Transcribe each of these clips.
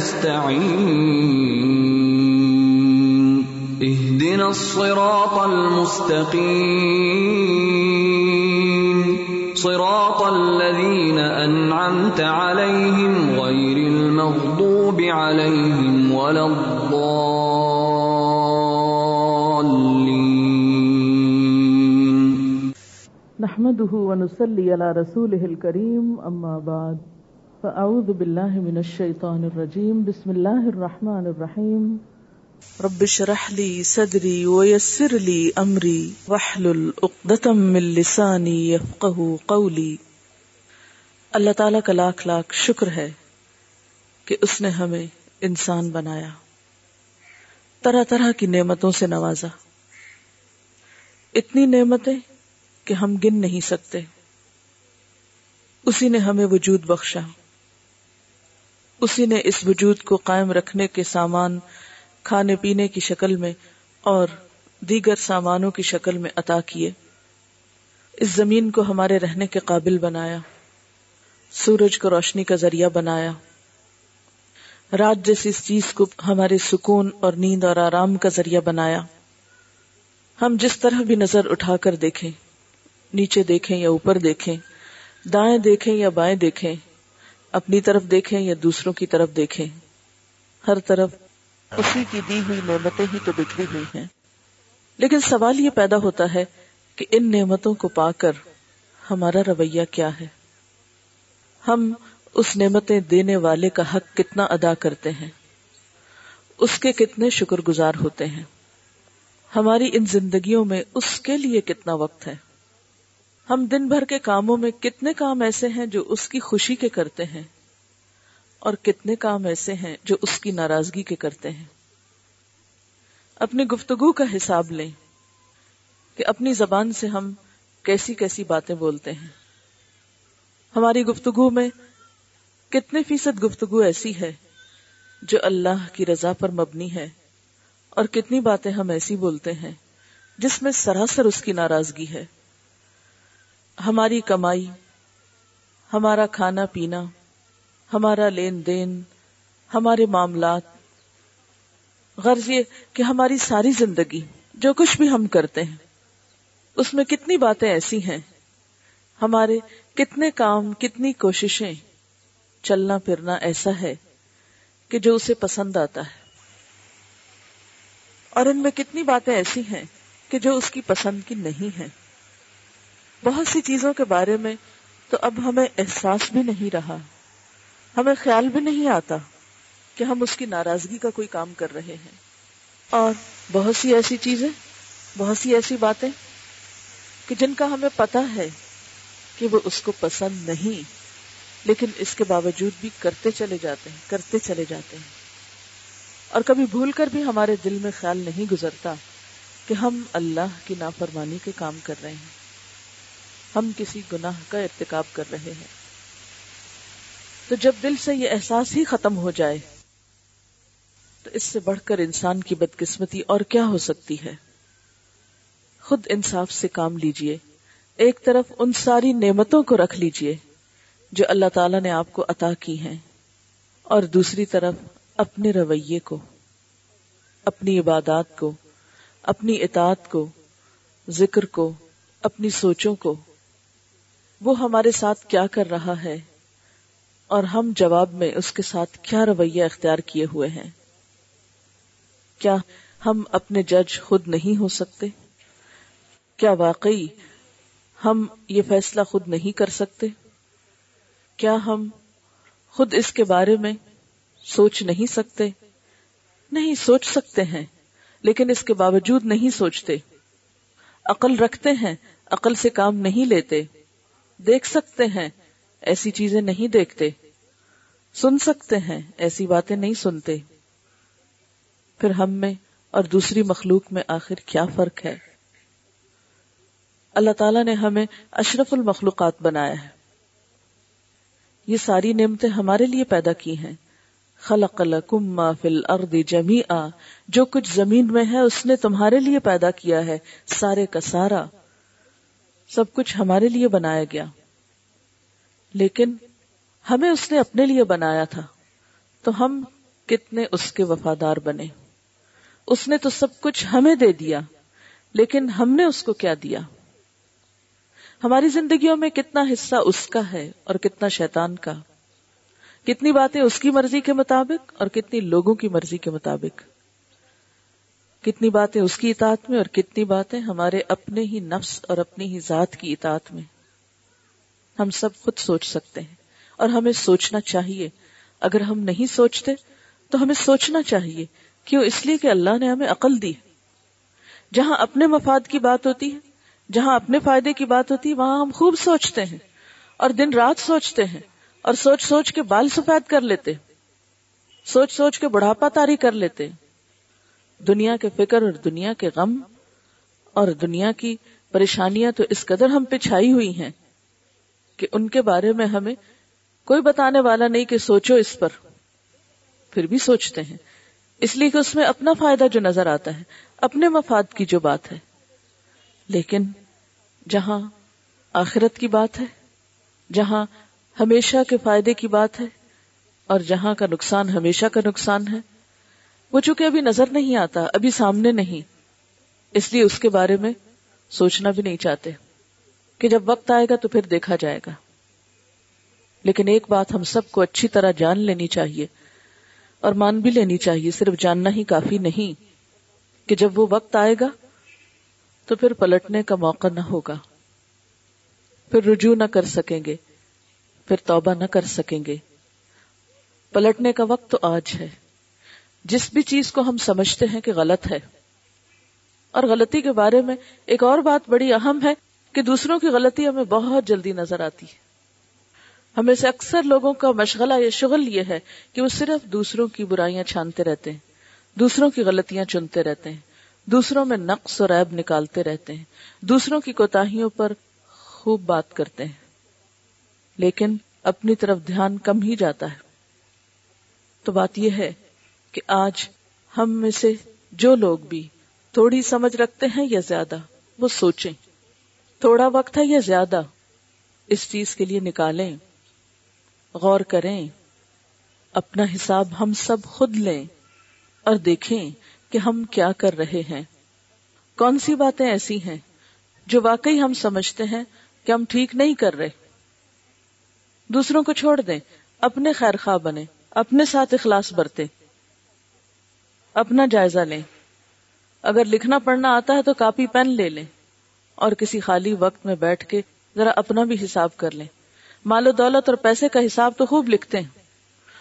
نستعين اهدنا الصراط المستقيم. صراط الذين أنعمت عليهم غير المغضوب عليهم ولا الضالين. نحمده ونصلي على رسوله الكريم، أما بعد. فأعوذ بالله من الشيطان الرجيم بسم الله الرحمن الرحيم رب اشرح لي صدري ويسر لي أمري واحلل عقدة من لساني يفقه قولي اللہ تعالیٰ کا لاکھ لاکھ شکر ہے کہ اس نے ہمیں انسان بنایا۔ طرح طرح کی نعمتوں سے نوازا۔ اتنی نعمتیں کہ ہم گن نہیں سکتے۔ اسی نے ہمیں وجود بخشا۔ اسی نے اس وجود کو قائم رکھنے کے سامان کھانے پینے کی شکل میں اور دیگر سامانوں کی شکل میں عطا کیے۔ اس زمین کو ہمارے رہنے کے قابل بنایا۔ سورج کو روشنی کا ذریعہ بنایا۔ رات جیسی اس چیز کو ہمارے سکون اور نیند اور آرام کا ذریعہ بنایا۔ ہم جس طرح بھی نظر اٹھا کر دیکھیں، نیچے دیکھیں یا اوپر دیکھیں، دائیں دیکھیں یا بائیں دیکھیں اپنی طرف دیکھیں یا دوسروں کی طرف دیکھیں۔ ہر طرف اسی کی دی ہوئی نعمتیں ہی تو بکھری ہوئی ہیں۔ لیکن سوال یہ پیدا ہوتا ہے کہ ان نعمتوں کو پا کر ہمارا رویہ کیا ہے؟ ہم اس نعمتیں دینے والے کا حق کتنا ادا کرتے ہیں؟ اس کے کتنے شکر گزار ہوتے ہیں؟ ہماری ان زندگیوں میں اس کے لیے کتنا وقت ہے؟ ہم دن بھر کے کاموں میں کتنے کام ایسے ہیں جو اس کی خوشی کے کرتے ہیں اور کتنے کام ایسے ہیں جو اس کی ناراضگی کے کرتے ہیں۔ اپنی گفتگو کا حساب لیں کہ اپنی زبان سے ہم کیسی کیسی باتیں بولتے ہیں۔ ہماری گفتگو میں کتنے فیصد گفتگو ایسی ہے جو اللہ کی رضا پر مبنی ہے اور کتنی باتیں ہم ایسی بولتے ہیں جس میں سراسر اس کی ناراضگی ہے۔ ہماری کمائی، ہمارا کھانا پینا، ہمارا لین دین، ہمارے معاملات۔ غرض یہ کہ ہماری ساری زندگی، جو کچھ بھی ہم کرتے ہیں، اس میں کتنی باتیں ایسی ہیں۔ ہمارے کتنے کام، کتنی کوششیں۔ چلنا پھرنا ایسا ہے کہ جو اسے پسند آتا ہے۔ اور ان میں کتنی باتیں ایسی ہیں کہ جو اس کی پسند کی نہیں ہے بہت سی چیزوں کے بارے میں تو اب ہمیں احساس بھی نہیں رہا۔ ہمیں خیال بھی نہیں آتا کہ ہم اس کی ناراضگی کا کوئی کام کر رہے ہیں۔ اور بہت سی ایسی چیزیں، بہت سی ایسی باتیں کہ جن کا ہمیں پتا ہے کہ وہ اس کو پسند نہیں، لیکن اس کے باوجود بھی کرتے چلے جاتے ہیں، کرتے چلے جاتے ہیں۔ اور کبھی بھول کر بھی ہمارے دل میں خیال نہیں گزرتا کہ ہم اللہ کی نافرمانی کے کام کر رہے ہیں۔ ہم کسی گناہ کا ارتکاب کر رہے ہیں۔ تو جب دل سے یہ احساس ہی ختم ہو جائے، تو اس سے بڑھ کر انسان کی بدقسمتی اور کیا ہو سکتی ہے؟ خود انصاف سے کام لیجیے۔ ایک طرف ان ساری نعمتوں کو رکھ لیجیے جو اللہ تعالی نے آپ کو عطا کی ہیں، اور دوسری طرف اپنے رویے کو، اپنی عبادات کو، اپنی اطاعت کو، ذکر کو، اپنی سوچوں کو وہ ہمارے ساتھ کیا کر رہا ہے؟ اور ہم جواب میں اس کے ساتھ کیا رویہ اختیار کیے ہوئے ہیں؟ کیا ہم اپنے جج خود نہیں ہو سکتے؟ کیا واقعی ہم یہ فیصلہ خود نہیں کر سکتے؟ کیا ہم خود اس کے بارے میں سوچ نہیں سکتے؟ نہیں سوچ سکتے ہیں، لیکن اس کے باوجود نہیں سوچتے۔ عقل رکھتے ہیں، عقل سے کام نہیں لیتے۔ دیکھ سکتے ہیں، ایسی چیزیں نہیں دیکھتے۔ سن سکتے ہیں، ایسی باتیں نہیں سنتے۔ پھر ہم میں اور دوسری مخلوق میں آخر کیا فرق ہے؟ اللہ تعالیٰ نے ہمیں اشرف المخلوقات بنایا ہے۔ یہ ساری نعمتیں ہمارے لیے پیدا کی ہیں۔ خلق لکم ما فی الارض جمیعا، جو کچھ زمین میں ہے، اس نے تمہارے لیے پیدا کیا ہے، سارے کا سارا۔ سب کچھ ہمارے لیے بنایا گیا۔ لیکن ہمیں اس نے اپنے لیے بنایا تھا۔ تو ہم کتنے اس کے وفادار بنے۔ اس نے تو سب کچھ ہمیں دے دیا، لیکن ہم نے اس کو کیا دیا؟ ہماری زندگیوں میں کتنا حصہ اس کا ہے اور کتنا شیطان کا؟ کتنی باتیں اس کی مرضی کے مطابق اور کتنی لوگوں کی مرضی کے مطابق؟ کتنی باتیں اس کی اطاعت میں اور کتنی باتیں ہمارے اپنے ہی نفس اور اپنی ہی ذات کی اطاعت میں ہم سب خود سوچ سکتے ہیں اور ہمیں سوچنا چاہیے اگر ہم نہیں سوچتے تو ہمیں سوچنا چاہیے کیوں اس لیے کہ اللہ نے ہمیں عقل دی جہاں اپنے مفاد کی بات ہوتی ہے، جہاں اپنے فائدے کی بات ہوتی ہے، وہاں ہم خوب سوچتے ہیں اور دن رات سوچتے ہیں اور سوچ سوچ کے بال سفید کر لیتے سوچ سوچ کے بڑھاپا تاری کر لیتے دنیا کے فکر اور دنیا کے غم اور دنیا کی پریشانیاں تو اس قدر ہم پہ چھائی ہوئی ہیں کہ ان کے بارے میں ہمیں کوئی بتانے والا نہیں کہ سوچو اس پر۔ پھر بھی سوچتے ہیں۔ اس لیے کہ اس میں اپنا فائدہ جو نظر آتا ہے، اپنے مفاد کی جو بات ہے۔ لیکن جہاں آخرت کی بات ہے، جہاں ہمیشہ کے فائدے کی بات ہے، اور جہاں کا نقصان ہمیشہ کا نقصان ہے وہ چونکہ ابھی نظر نہیں آتا، ابھی سامنے نہیں۔ اس لیے اس کے بارے میں سوچنا بھی نہیں چاہتے کہ جب وقت آئے گا تو پھر دیکھا جائے گا۔ لیکن ایک بات ہم سب کو اچھی طرح جان لینی چاہیے اور مان بھی لینی چاہیے، صرف جاننا ہی کافی نہیں کہ جب وہ وقت آئے گا تو پھر پلٹنے کا موقع نہ ہوگا۔ پھر رجوع نہ کر سکیں گے، پھر توبہ نہ کر سکیں گے۔ پلٹنے کا وقت تو آج ہے۔ جس بھی چیز کو ہم سمجھتے ہیں کہ غلط ہے۔ اور غلطی کے بارے میں ایک اور بات بڑی اہم ہے کہ دوسروں کی غلطی ہمیں بہت جلدی نظر آتی ہے۔ ہمیں سے اکثر لوگوں کا مشغلہ یا شغل یہ ہے کہ وہ صرف دوسروں کی برائیاں چھانتے رہتے ہیں، دوسروں کی غلطیاں چنتے رہتے ہیں، دوسروں میں نقص اور عیب نکالتے رہتے ہیں، دوسروں کی کوتاہیوں پر خوب بات کرتے ہیں۔ لیکن اپنی طرف دھیان کم ہی جاتا ہے۔ تو بات یہ ہے کہ آج ہم میں سے جو لوگ بھی تھوڑی سمجھ رکھتے ہیں یا زیادہ، وہ سوچیں۔ تھوڑا وقت ہے یا زیادہ، اس چیز کے لیے نکالیں۔ غور کریں۔ اپنا حساب ہم سب خود لیں اور دیکھیں کہ ہم کیا کر رہے ہیں۔ کون سی باتیں ایسی ہیں جو واقعی ہم سمجھتے ہیں کہ ہم ٹھیک نہیں کر رہے؟ دوسروں کو چھوڑ دیں، اپنے خیر خواہ بنے اپنے ساتھ اخلاص برتے اپنا جائزہ لیں۔ اگر لکھنا پڑھنا آتا ہے تو کاپی پین لے لیں۔ اور کسی خالی وقت میں بیٹھ کے ذرا اپنا بھی حساب کر لیں۔ مال و دولت اور پیسے کا حساب تو خوب لکھتے ہیں۔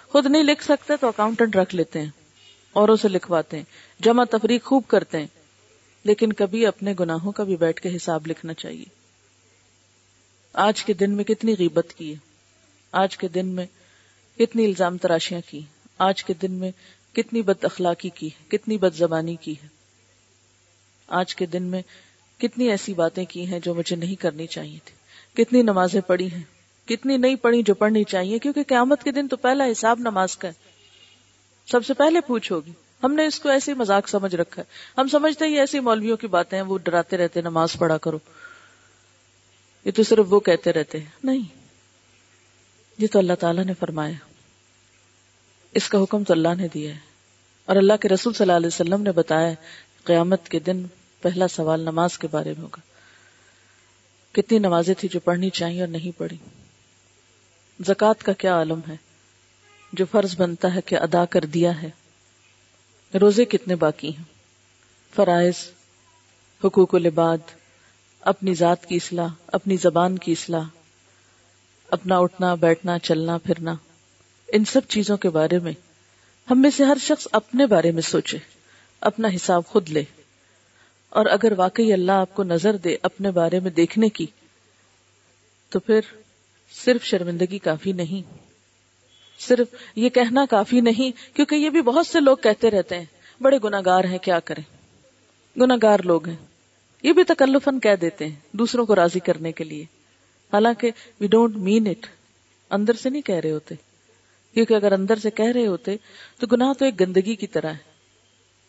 خود نہیں لکھ سکتے تو اکاؤنٹنٹ رکھ لیتے ہیں۔ اوروں سے لکھواتے ہیں۔ جمع تفریح خوب کرتے ہیں۔ لیکن کبھی اپنے گناہوں کا بھی بیٹھ کے حساب لکھنا چاہیے۔ آج کے دن میں کتنی غیبت کی ہے۔ آج کے دن میں کتنی الزام تراشیاں کی۔ آج کے دن میں کتنی بد اخلاقی کی ہے، کتنی بد زبانی کی ہے۔ آج کے دن میں کتنی ایسی باتیں کی ہیں جو مجھے نہیں کرنی چاہیے تھی۔ کتنی نمازیں پڑھی ہیں۔ کتنی نہیں پڑھی جو پڑھنی چاہیے، کیونکہ قیامت کے دن تو پہلا حساب نماز کا ہے۔ سب سے پہلے پوچھ ہوگی ہم نے اس کو ایسے مذاق سمجھ رکھا ہے۔ ہم سمجھتے ہیں ایسی مولویوں کی باتیں ہیں، وہ ڈراتے رہتے نماز پڑھا کرو۔ یہ تو صرف وہ کہتے رہتے ہیں۔ نہیں، یہ تو اللہ تعالیٰ نے فرمایا۔ اس کا حکم تو اللہ نے دیا ہے۔ اور اللہ کے رسول صلی اللہ علیہ وسلم نے بتایا قیامت کے دن پہلا سوال نماز کے بارے میں ہوگا۔ کتنی نمازیں تھی جو پڑھنی چاہیے اور نہیں پڑھی۔ زکوٰۃ کا کیا عالم ہے؟ جو فرض بنتا ہے کہ ادا کر دیا ہے۔ روزے کتنے باقی ہیں؟ فرائض، حقوق العباد اپنی ذات کی اصلاح، اپنی زبان کی اصلاح، اپنا اٹھنا، بیٹھنا، چلنا، پھرنا۔ ان سب چیزوں کے بارے میں ہم میں سے ہر شخص اپنے بارے میں سوچے، اپنا حساب خود لے۔ اور اگر واقعی اللہ آپ کو نظر دے اپنے بارے میں دیکھنے کی، تو پھر صرف شرمندگی کافی نہیں۔ صرف یہ کہنا کافی نہیں، کیونکہ یہ بھی بہت سے لوگ کہتے رہتے ہیں، بڑے گناگار ہیں، کیا کریں؟ گناگار لوگ ہیں۔ یہ بھی تکلفن کہہ دیتے ہیں دوسروں کو راضی کرنے کے لیے۔ حالانکہ وی ڈونٹ مین اٹ اندر سے نہیں کہہ رہے ہوتے۔ کیونکہ اگر اندر سے کہہ رہے ہوتے تو گناہ تو ایک گندگی کی طرح ہے۔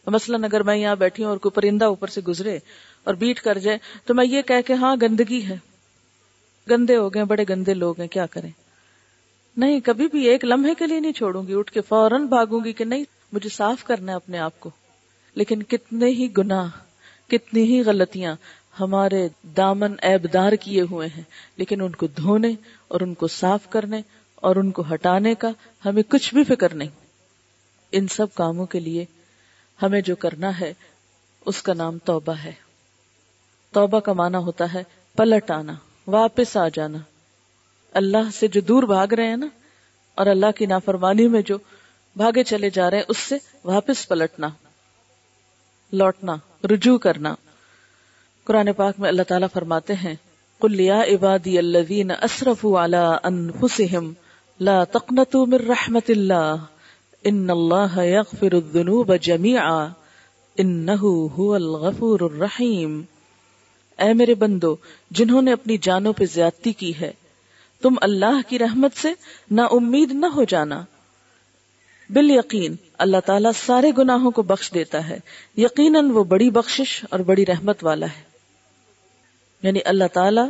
مثلاً اگر میں یہاں بیٹھی ہوں اور کوئی پرندہ اوپر سے گزرے اور بیٹ کر جائے تو میں یہ کہہ کہ ہاں گندگی ہے۔ گندے ہو گئے، بڑے گندے لوگ ہیں، کیا کریں؟ نہیں، کبھی بھی ایک لمحے کے لیے نہیں چھوڑوں گی، اٹھ کے فوراً بھاگوں گی کہ نہیں، مجھے صاف کرنا ہے اپنے آپ کو۔ لیکن کتنے ہی گناہ، کتنی ہی غلطیاں ہمارے دامن ایبدار کیے ہوئے ہیں، لیکن ان کو دھونے اور ان کو صاف کرنے اور ان کو ہٹانے کا ہمیں کچھ بھی فکر نہیں۔ ان سب کاموں کے لیے ہمیں جو کرنا ہے، اس کا نام توبہ ہے۔ توبہ کا معنی ہوتا ہے پلٹ آنا واپس آ جانا۔ اللہ سے جو دور بھاگ رہے ہیں نا، اور اللہ کی نافرمانی میں جو بھاگے چلے جا رہے ہیں، اس سے واپس پلٹنا، لوٹنا، رجوع کرنا۔ قرآن پاک میں اللہ تعالیٰ فرماتے ہیں کلیا عبادی الذین اسرفوا علی انفسهم لا تقنطوا من رحمت اللہ ان اللہ یغفر الذنوب جميعا. انه هو الغفور الرحیم اے میرے بندو، جنہوں نے اپنی جانوں پہ زیادتی کی ہے، تم اللہ کی رحمت سے نہ امید نہ ہو جانا۔ بال یقین اللہ تعالیٰ سارے گناہوں کو بخش دیتا ہے۔ یقیناً وہ بڑی بخشش اور بڑی رحمت والا ہے۔ یعنی اللہ تعالیٰ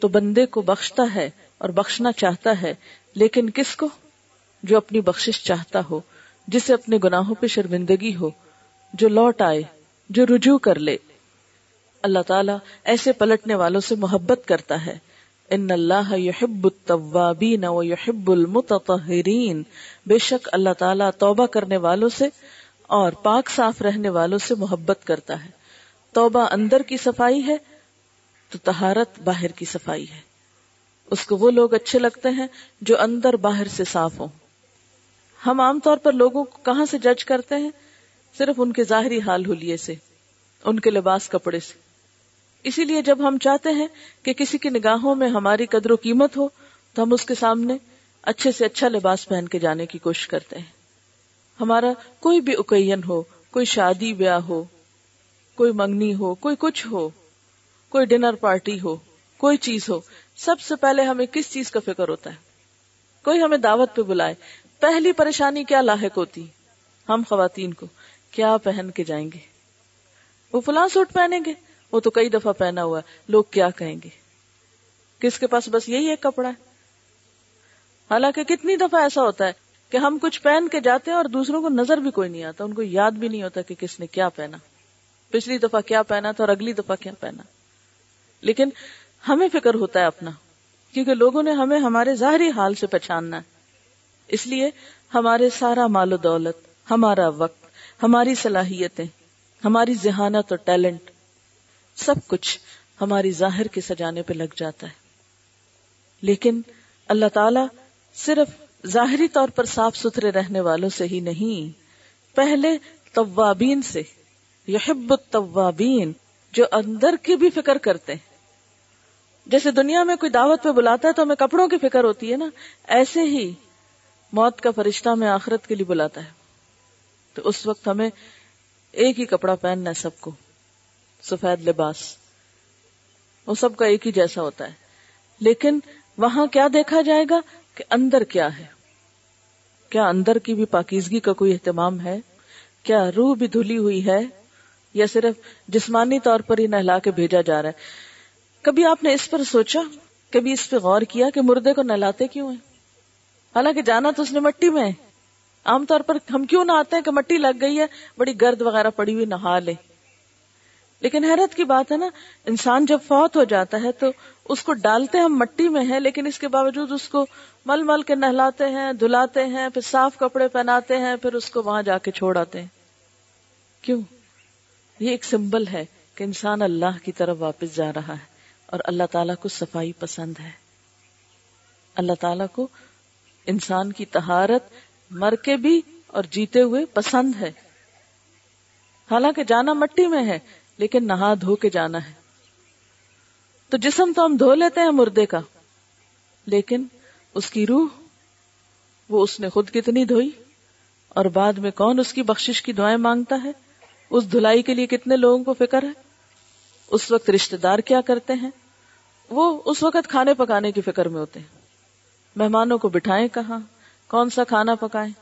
تو بندے کو بخشتا ہے اور بخشنا چاہتا ہے، لیکن کس کو؟ جو اپنی بخشش چاہتا ہو، جسے اپنے گناہوں پہ شرمندگی ہو، جو لوٹ آئے، جو رجوع کر لے۔ اللہ تعالیٰ ایسے پلٹنے والوں سے محبت کرتا ہے۔ ان اللہ یحب التوابین و یحب المتطہرین۔ بے شک اللہ تعالیٰ توبہ کرنے والوں سے اور پاک صاف رہنے والوں سے محبت کرتا ہے۔ توبہ اندر کی صفائی ہے، تو تہارت باہر کی صفائی ہے۔ اس کو وہ لوگ اچھے لگتے ہیں جو اندر باہر سے صاف ہوں۔ ہم عام طور پر لوگوں کو کہاں سے جج کرتے ہیں؟ صرف ان کے ظاہری حال ہولیے سے، ان کے لباس کپڑے سے۔ اسی لیے جب ہم چاہتے ہیں کہ کسی کی نگاہوں میں ہماری قدر و قیمت ہو، تو ہم اس کے سامنے اچھے سے اچھا لباس پہن کے جانے کی کوشش کرتے ہیں۔ ہمارا کوئی بھی اوکین ہو، کوئی شادی بیاہ ہو، کوئی منگنی ہو، کوئی کچھ ہو، کوئی ڈنر پارٹی ہو، کوئی چیز ہو سب سے پہلے ہمیں کس چیز کا فکر ہوتا ہے؟ کوئی ہمیں دعوت پہ بلائے، پہلی پریشانی کیا لاحق ہوتی؟ ہم خواتین کو، کیا پہن کے جائیں گے؟ وہ فلاں سوٹ پہنیں گے، وہ تو کئی دفعہ پہنا ہوا ہے لوگ کیا کہیں گے؟ کس کے پاس بس یہی ایک کپڑا ہے؟ حالانکہ کتنی دفعہ ایسا ہوتا ہے کہ ہم کچھ پہن کے جاتے ہیں اور دوسروں کو نظر بھی کوئی نہیں آتا، ان کو یاد بھی نہیں ہوتا کہ کس نے کیا پہنا۔ پچھلی دفعہ کیا پہنا تھا اور اگلی دفعہ کیا پہنا۔ لیکن ہمیں فکر ہوتا ہے اپنا، کیونکہ لوگوں نے ہمیں ہمارے ظاہری حال سے پہچاننا ہے۔ اس لیے ہمارے سارا مال و دولت، ہمارا وقت، ہماری صلاحیتیں، ہماری ذہانت اور ٹیلنٹ، سب کچھ ہماری ظاہر کے سجانے پہ لگ جاتا ہے۔ لیکن اللہ تعالی صرف ظاہری طور پر صاف ستھرے رہنے والوں سے ہی نہیں، پہلے طوابین سے، یحب التوابین، جو اندر کی بھی فکر کرتے ہیں۔ جیسے دنیا میں کوئی دعوت پہ بلاتا ہے تو ہمیں کپڑوں کی فکر ہوتی ہے نا؟ ایسے ہی موت کا فرشتہ میں آخرت کے لیے بلاتا ہے۔ تو اس وقت ہمیں ایک ہی کپڑا پہننا ہے سب کو، سفید لباس۔ وہ سب کا ایک ہی جیسا ہوتا ہے۔ لیکن وہاں کیا دیکھا جائے گا کہ اندر کیا ہے؟ کیا اندر کی بھی پاکیزگی کا کوئی اہتمام ہے؟ کیا روح بھی دھلی ہوئی ہے؟ یا صرف جسمانی طور پر ہی نہلا کے بھیجا جا رہا ہے؟ کبھی آپ نے اس پر سوچا؟ کبھی اس پہ غور کیا کہ مردے کو نہلاتے کیوں ہیں؟ حالانکہ جانا تو اس نے مٹی میں ہے۔ عام طور پر ہم کیوں نہ آتے ہیں کہ مٹی لگ گئی ہے، بڑی گرد وغیرہ پڑی ہوئی نہا لے۔ لیکن حیرت کی بات ہے نا، انسان جب فوت ہو جاتا ہے تو اس کو ڈالتے ہم مٹی میں ہیں، لیکن اس کے باوجود اس کو مل مل کے نہلاتے ہیں، دھلاتے ہیں، پھر صاف کپڑے پہناتے ہیں، پھر اس کو وہاں جا کے چھوڑ آتے ہیں۔ کیوں؟ یہ ایک سمبل ہے کہ انسان اللہ کی طرف واپس جا رہا ہے۔ اور اللہ تعالیٰ کو صفائی پسند ہے۔ اللہ تعالیٰ کو انسان کی تہارت مر کے بھی اور جیتے ہوئے پسند ہے۔ حالانکہ جانا مٹی میں ہے، لیکن نہا دھو کے جانا ہے۔ تو جسم تو ہم دھو لیتے ہیں مردے کا، لیکن اس کی روح، وہ اس نے خود کتنی دھوئی؟ اور بعد میں کون اس کی بخشش کی دعائیں مانگتا ہے؟ اس دھلائی کے لیے کتنے لوگوں کو فکر ہے؟ اس وقت رشتے دار کیا کرتے ہیں؟ وہ اس وقت کھانے پکانے کی فکر میں ہوتے ہیں۔ مہمانوں کو بٹھائیں کہاں؟ کون سا کھانا پکائیں؟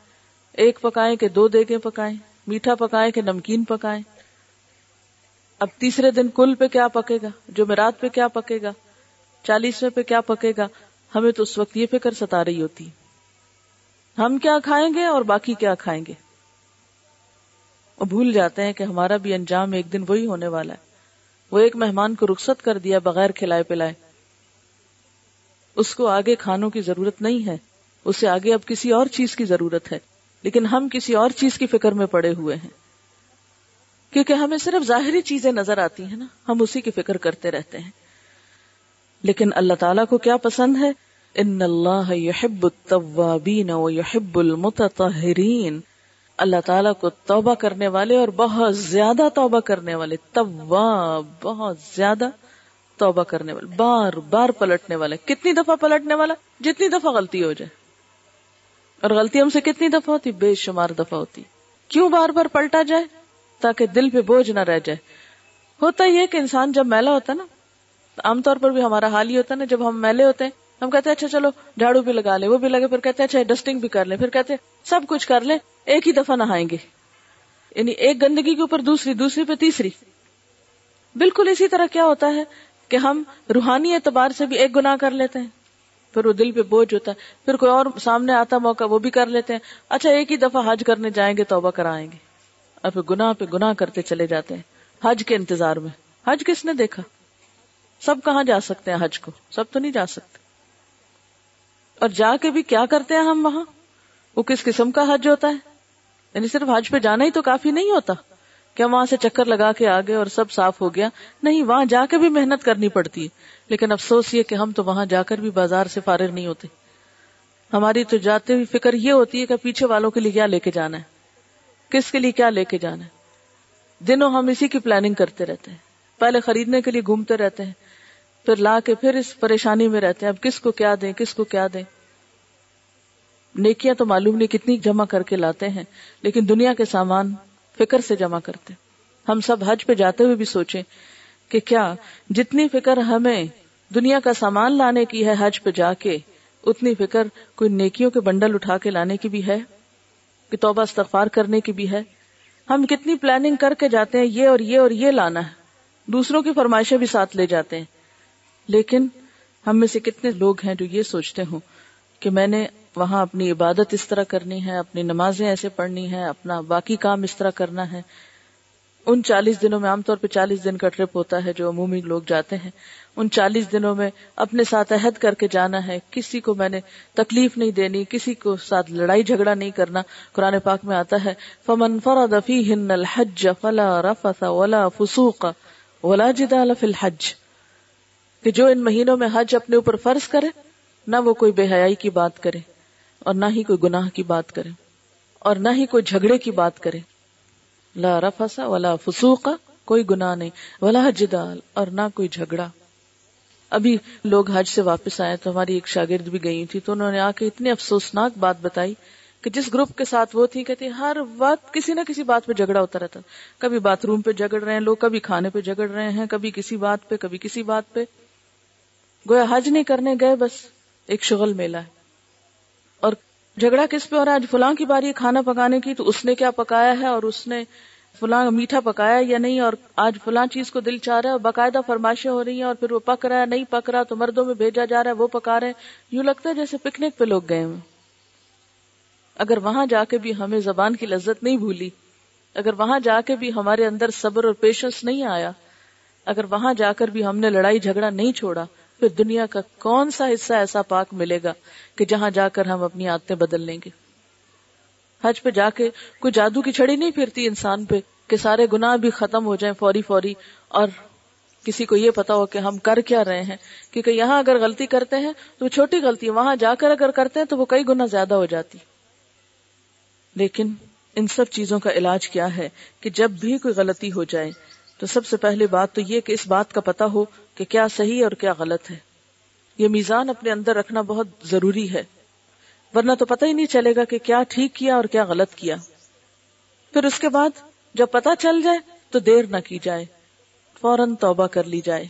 ایک پکائیں کہ دو دیگیں پکائیں، میٹھا پکائیں کہ نمکین پکائیں؟ اب تیسرے دن کل پہ کیا پکے گا؟ جو میرات پہ کیا پکے گا؟ چالیسویں پہ کیا پکے گا؟ ہمیں تو اس وقت یہ فکر ستا رہی ہوتی۔ ہم کیا کھائیں گے اور باقی کیا کھائیں گے؟ اور بھول جاتے ہیں کہ ہمارا بھی انجام ایک دن وہی ہونے والا ہے۔ وہ ایک مہمان کو رخصت کر دیا بغیر کھلائے پلائے۔ اس کو آگے کھانوں کی ضرورت نہیں ہے۔ اسے آگے اب کسی اور چیز کی ضرورت ہے۔ لیکن ہم کسی اور چیز کی فکر میں پڑے ہوئے ہیں۔ کیونکہ ہمیں صرف ظاہری چیزیں نظر آتی ہیں نا۔ ہم اسی کی فکر کرتے رہتے ہیں۔ لیکن اللہ تعالیٰ کو کیا پسند ہے؟ ان اللہ یحب التوابین و المتطہرین۔ اللہ تعالیٰ کو توبہ کرنے والے اور بہت زیادہ توبہ کرنے والے، تواب، بہت زیادہ توبہ کرنے والے، بار بار پلٹنے والے۔ کتنی دفعہ پلٹنے والا؟ جتنی دفعہ غلطی ہو جائے۔ اور غلطی ہم سے کتنی دفعہ ہوتی؟ بے شمار دفعہ ہوتی۔ کیوں بار بار پلٹا جائے؟ تاکہ دل پہ بوجھ نہ رہ جائے۔ ہوتا یہ کہ انسان جب میلا ہوتا ہے نا، عام طور پر بھی ہمارا حال ہی ہوتا ہے نا، جب ہم میلے ہوتے ہیں ہم کہتے ہیں اچھا چلو، جھاڑو بھی لگا لیں وہ بھی لگے، پھر کہتے ہیں اچھا ڈسٹنگ بھی کر لیں پھر کہتے ہیں، سب کچھ کر لیں ایک ہی دفعہ نہائیں گے۔ یعنی ایک گندگی کے اوپر دوسری دوسری پہ تیسری۔ بالکل اسی طرح کیا ہوتا ہے کہ ہم روحانی اعتبار سے بھی ایک گناہ کر لیتے ہیں۔ پھر وہ دل پہ بوجھ ہوتا ہے، پھر کوئی اور سامنے آتا موقع، وہ بھی کر لیتے ہیں۔ اچھا ایک ہی دفعہ حج کرنے جائیں گے، توبہ کرائیں گے۔ اور پھر گناہ پہ گناہ کرتے چلے جاتے ہیں۔ حج کے انتظار میں۔ حج کس نے دیکھا؟ سب کہاں جا سکتے ہیں حج کو؟ سب تو نہیں جا سکتے۔ اور جا کے بھی کیا کرتے ہیں ہم وہاں؟ وہ کس قسم کا حج ہوتا ہے؟ یعنی صرف حج پہ جانا ہی تو کافی نہیں ہوتا۔ کیا وہاں سے چکر لگا کے آگے اور سب صاف ہو گیا؟ نہیں، وہاں جا کے بھی محنت کرنی پڑتی ہے۔ لیکن افسوس یہ کہ ہم تو وہاں جا کر بھی بازار سے فارغ نہیں ہوتے۔ ہماری تو جاتے ہوئی فکر یہ ہوتی ہے کہ پیچھے والوں کے لیے کیا لے کے جانا ہے؟ کس کے لیے کیا لے کے جانا ہے؟ دنوں ہم اسی کی پلاننگ کرتے رہتے ہیں۔ پہلے خریدنے کے لیے گھومتے رہتے ہیں۔ پھر لا کے پھر اس پریشانی میں رہتے ہیں۔ اب کس کو کیا دیں، کس کو کیا دیں؟ نیکیاں تو معلوم نہیں کتنی جمع کر کے لاتے ہیں، لیکن دنیا کے سامان فکر سے جمع کرتے ہم سب حج پہ جاتے ہوئے بھی سوچیں کہ کیا جتنی فکر ہمیں دنیا کا سامان لانے کی ہے حج پہ جا کے، اتنی فکر کوئی نیکیوں کے بنڈل اٹھا کے لانے کی بھی ہے؟ کہ توبہ استغفار کرنے کی بھی ہے؟ ہم کتنی پلاننگ کر کے جاتے ہیں، یہ اور یہ اور یہ لانا ہے۔ دوسروں کی فرمائشیں بھی ساتھ لے جاتے ہیں۔ لیکن ہم میں سے کتنے لوگ ہیں جو یہ سوچتے ہوں کہ میں نے وہاں اپنی عبادت اس طرح کرنی ہے، اپنی نمازیں ایسے پڑھنی ہے اپنا باقی کام اس طرح کرنا ہے۔ ان چالیس دنوں میں عام طور پہ چالیس دن کا ٹرپ ہوتا ہے جو عمومی لوگ جاتے ہیں۔ ان چالیس دنوں میں اپنے ساتھ عہد کر کے جانا ہے۔ کسی کو میں نے تکلیف نہیں دینی، کسی کو ساتھ لڑائی جھگڑا نہیں کرنا۔ قرآن پاک میں آتا ہے، فمن فرد فیہن الحج فلا رفث ولا فسوق ولا جدال فی الحج۔ کہ جو ان مہینوں میں حج اپنے اوپر فرض کرے، نہ وہ کوئی بے حیائی کی بات کرے اور نہ ہی کوئی گناہ کی بات کرے اور نہ ہی کوئی جھگڑے کی بات کرے۔ لا رفسا ولا فسوق، کوئی گناہ نہیں، ولا جدال اور نہ کوئی جھگڑا۔ ابھی لوگ حج سے واپس آئے تو ہماری ایک شاگرد بھی گئی تھی تو انہوں نے آ کے اتنی افسوسناک بات بتائی کہ جس گروپ کے ساتھ وہ تھی، کہتی، ہر وقت کسی نہ کسی بات پہ جھگڑا ہوتا رہتا۔ کبھی باتھ روم پہ جھگڑ رہے ہیں، لوگ کبھی کھانے پہ جھگڑ رہے ہیں، کبھی کسی بات پہ، کبھی کسی بات پہ۔ گویا حج نہیں کرنے گئے، بس ایک شغل میلہ ہے۔ اور جھگڑا کس پہ ہو رہا ہے؟ آج فلاں کی باری کھانا پکانے کی، تو اس نے کیا پکایا ہے؟ اور اس نے فلاں میٹھا پکایا یا نہیں؟ اور آج فلاں چیز کو دل چاہ رہا ہے اور باقاعدہ فرمائشیں ہو رہی ہیں اور پھر وہ پک رہا ہے، نہیں پک رہا، تو مردوں میں بھیجا جا رہا ہے، وہ پکا رہے ہیں۔ یوں لگتا ہے جیسے پکنک پہ لوگ گئے ہیں اگر وہاں جا کے بھی ہمیں زبان کی لذت نہیں بھولی، اگر وہاں جا کے بھی ہمارے اندر صبر اور پیشنس نہیں آیا، اگر وہاں جا کر بھی ہم نے لڑائی جھگڑا نہیں چھوڑا پھر دنیا کا کون سا حصہ ایسا پاک ملے گا کہ جہاں جا کر ہم اپنی عادتیں بدل لیں گے؟ حج پہ جا کے کوئی جادو کی چھڑی نہیں پھرتی انسان پہ کہ سارے گناہ بھی ختم ہو جائیں فوری فوری اور کسی کو یہ پتا ہو کہ ہم کر کیا رہے ہیں؟ کیونکہ یہاں اگر غلطی کرتے ہیں تو وہ چھوٹی غلطی وہاں جا کر اگر کرتے ہیں تو وہ کئی گنا زیادہ ہو جاتی۔ لیکن ان سب چیزوں کا علاج کیا ہے کہ جب بھی کوئی غلطی ہو جائے تو سب سے پہلے بات تو یہ کہ اس بات کا پتا ہو کہ کیا صحیح اور کیا غلط ہے۔ یہ میزان اپنے اندر رکھنا بہت ضروری ہے۔ ورنہ تو پتہ ہی نہیں چلے گا کہ کیا ٹھیک کیا اور کیا غلط کیا۔ پھر اس کے بعد جب پتہ چل جائے تو دیر نہ کی جائے، فوراً توبہ کر لی جائے۔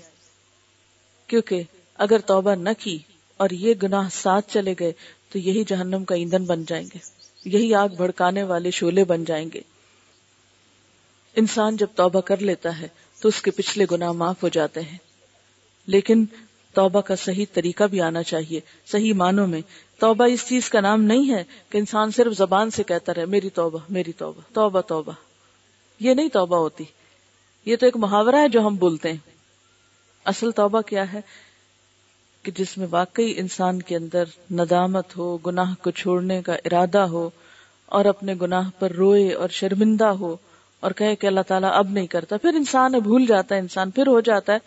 کیونکہ اگر توبہ نہ کی اور یہ گناہ ساتھ چلے گئے تو یہی جہنم کا ایندھن بن جائیں گے، یہی آگ بھڑکانے والے شولے بن جائیں گے۔ انسان جب توبہ کر لیتا ہے تو اس کے پچھلے گناہ معاف ہو جاتے ہیں۔ لیکن توبہ کا صحیح طریقہ بھی آنا چاہیے۔ صحیح معنوں میں، توبہ اس چیز کا نام نہیں ہے کہ انسان صرف زبان سے کہتا رہے، میری توبہ میری توبہ توبہ توبہ۔ یہ نہیں توبہ ہوتی۔ یہ تو ایک محاورہ ہے جو ہم بولتے ہیں۔ اصل توبہ کیا ہے؟ کہ جس میں واقعی انسان کے اندر ندامت ہو، گناہ کو چھوڑنے کا ارادہ ہو اور اپنے گناہ پر روئے اور شرمندہ ہو۔ اور کہے کہ اللہ تعالیٰ اب نہیں کرتا۔ پھر انسان بھول جاتا ہے، انسان پھر ہو جاتا ہے۔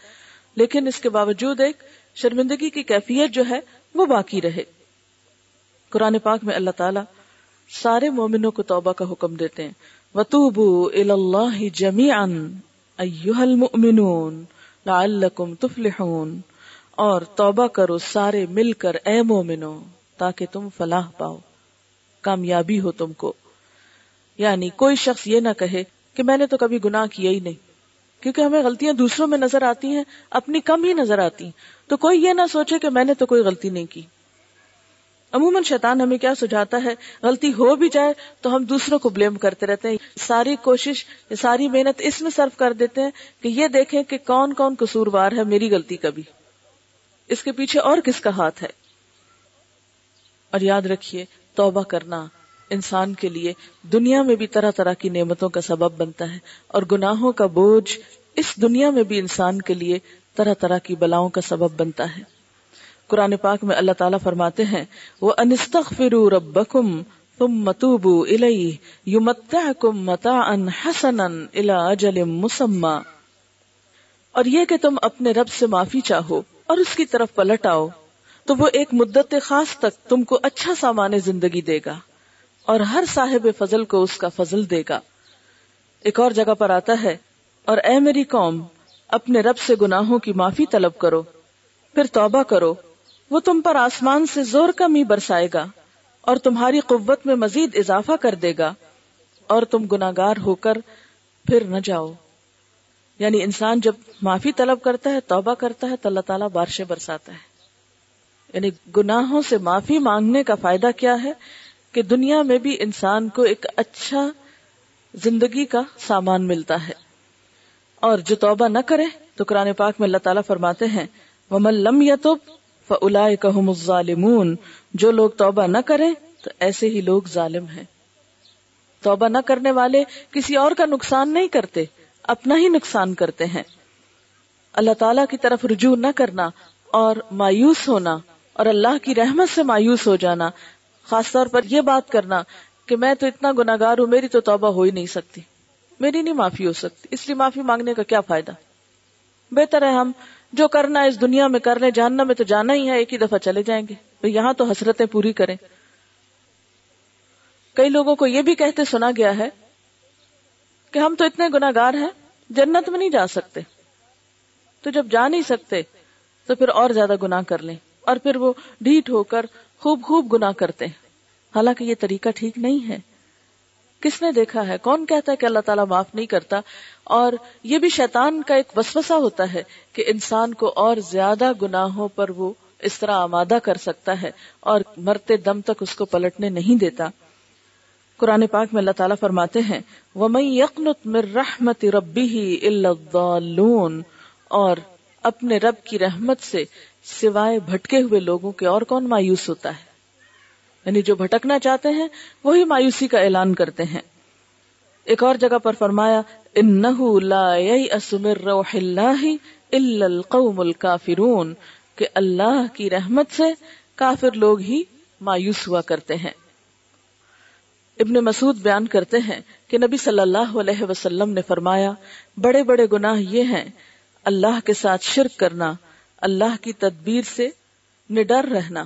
لیکن اس کے باوجود ایک شرمندگی کی کیفیت جو ہے، وہ باقی رہے۔ قرآن پاک میں اللہ تعالیٰ سارے مومنوں کو توبہ کا حکم دیتے ہیں۔ وطوبو اللہ جمی المؤمنون لعلکم تفلحون۔ اور توبہ کرو سارے مل کر اے مومنو تاکہ تم فلاح پاؤ، کامیابی ہو تم کو۔ یعنی کوئی شخص یہ نہ کہے کہ میں نے تو کبھی گناہ کیا ہی نہیں۔ کیونکہ ہمیں غلطیاں دوسروں میں نظر آتی ہیں، اپنی کم ہی نظر آتی ہیں۔ تو کوئی یہ نہ سوچے کہ میں نے تو کوئی غلطی نہیں کی۔ عموماً شیطان ہمیں کیا سجاتا ہے؟ غلطی ہو بھی جائے تو ہم دوسروں کو بلیم کرتے رہتے ہیں۔ ساری کوشش، ساری محنت اس میں صرف کر دیتے ہیں کہ یہ دیکھیں کہ کون کون قصوروار ہے میری غلطی کبھی۔ اس کے پیچھے اور کس کا ہاتھ ہے؟ اور یاد رکھیے، توبہ کرنا انسان کے لیے دنیا میں بھی طرح طرح کی نعمتوں کا سبب بنتا ہے اور گناہوں کا بوجھ اس دنیا میں بھی انسان کے لیے طرح طرح کی بلاؤں کا سبب بنتا ہے۔ قرآن پاک میں اللہ تعالیٰ فرماتے ہیں وہ انستخ فرو رب تم متوبو الم متا ان حسن اجل مسما اور یہ کہ تم اپنے رب سے معافی چاہو اور اس کی طرف پلٹ آؤ، تو وہ ایک مدت خاص تک تم کو اچھا سامان زندگی دے گا۔ اور ہر صاحب فضل کو اس کا فضل دے گا۔ ایک اور جگہ پر آتا ہے، اور اے میری قوم، اپنے رب سے گناہوں کی معافی طلب کرو، پھر توبہ کرو، وہ تم پر آسمان سے زور کمی برسائے گا، اور تمہاری قوت میں مزید اضافہ کر دے گا، اور تم گناگار ہو کر پھر نہ جاؤ۔ یعنی انسان جب معافی طلب کرتا ہے، توبہ کرتا ہے، تو اللہ تعالیٰ بارشیں برساتا ہے۔ یعنی گناہوں سے معافی مانگنے کا فائدہ کیا ہے؟ کہ دنیا میں بھی انسان کو ایک اچھا زندگی کا سامان ملتا ہے۔ اور جو توبہ نہ کرے تو قرآن پاک میں اللہ تعالیٰ فرماتے ہیں لم الظالمون۔ جو لوگ توبہ نہ کرے تو ایسے ہی لوگ ظالم ہیں۔ توبہ نہ کرنے والے کسی اور کا نقصان نہیں کرتے، اپنا ہی نقصان کرتے ہیں۔ اللہ تعالی کی طرف رجوع نہ کرنا اور مایوس ہونا اور اللہ کی رحمت سے مایوس ہو جانا خاص طور پر یہ بات کرنا کہ میں تو اتنا گناگار ہوں، میری تو توبہ ہو ہی نہیں سکتی۔ میری نہیں معافی ہو سکتی۔ اس لیے معافی مانگنے کا کیا فائدہ؟ بہتر ہے ہم جو کرنا اس دنیا میں کر لیں جاننا میں تو جانا ہی ہے، ایک ہی دفعہ چلے جائیں گے۔ یہاں تو حسرتیں پوری کریں۔ کئی لوگوں کو یہ بھی کہتے سنا گیا ہے کہ ہم تو اتنے گناگار ہیں، جنت میں نہیں جا سکتے۔ تو جب جا نہیں سکتے، تو پھر اور زیادہ گناہ کر لیں۔ اور پھر وہ ڈھیٹ ہو کر خوب خوب گنا کرتے ہیں۔ حالانکہ یہ طریقہ ٹھیک نہیں ہے۔ کس نے دیکھا ہے؟ کون کہتا ہے کہ اللہ تعالیٰ معاف نہیں کرتا؟ اور یہ بھی شیطان کا ایک وسوسہ ہوتا ہے کہ انسان کو اور زیادہ گناہوں پر وہ اس طرح آمادہ کر سکتا ہے اور مرتے دم تک اس کو پلٹنے نہیں دیتا۔ قرآن پاک میں اللہ تعالیٰ فرماتے ہیں وہ میں یقنت مر رحمت ربی ہی اور اپنے رب کی رحمت سے سوائے بھٹکے ہوئے لوگوں کے اور کون مایوس ہوتا ہے؟ یعنی جو بھٹکنا چاہتے ہیں، وہی مایوسی کا اعلان کرتے ہیں۔ ایک اور جگہ پر فرمایا کہ اللہ کی رحمت سے کافر لوگ ہی مایوس ہوا کرتے ہیں۔ ابن مسعود بیان کرتے ہیں کہ نبی صلی اللہ علیہ وسلم نے فرمایا، بڑے بڑے گناہ یہ ہیں اللہ کے ساتھ شرک کرنا، اللہ کی تدبیر سے نڈر رہنا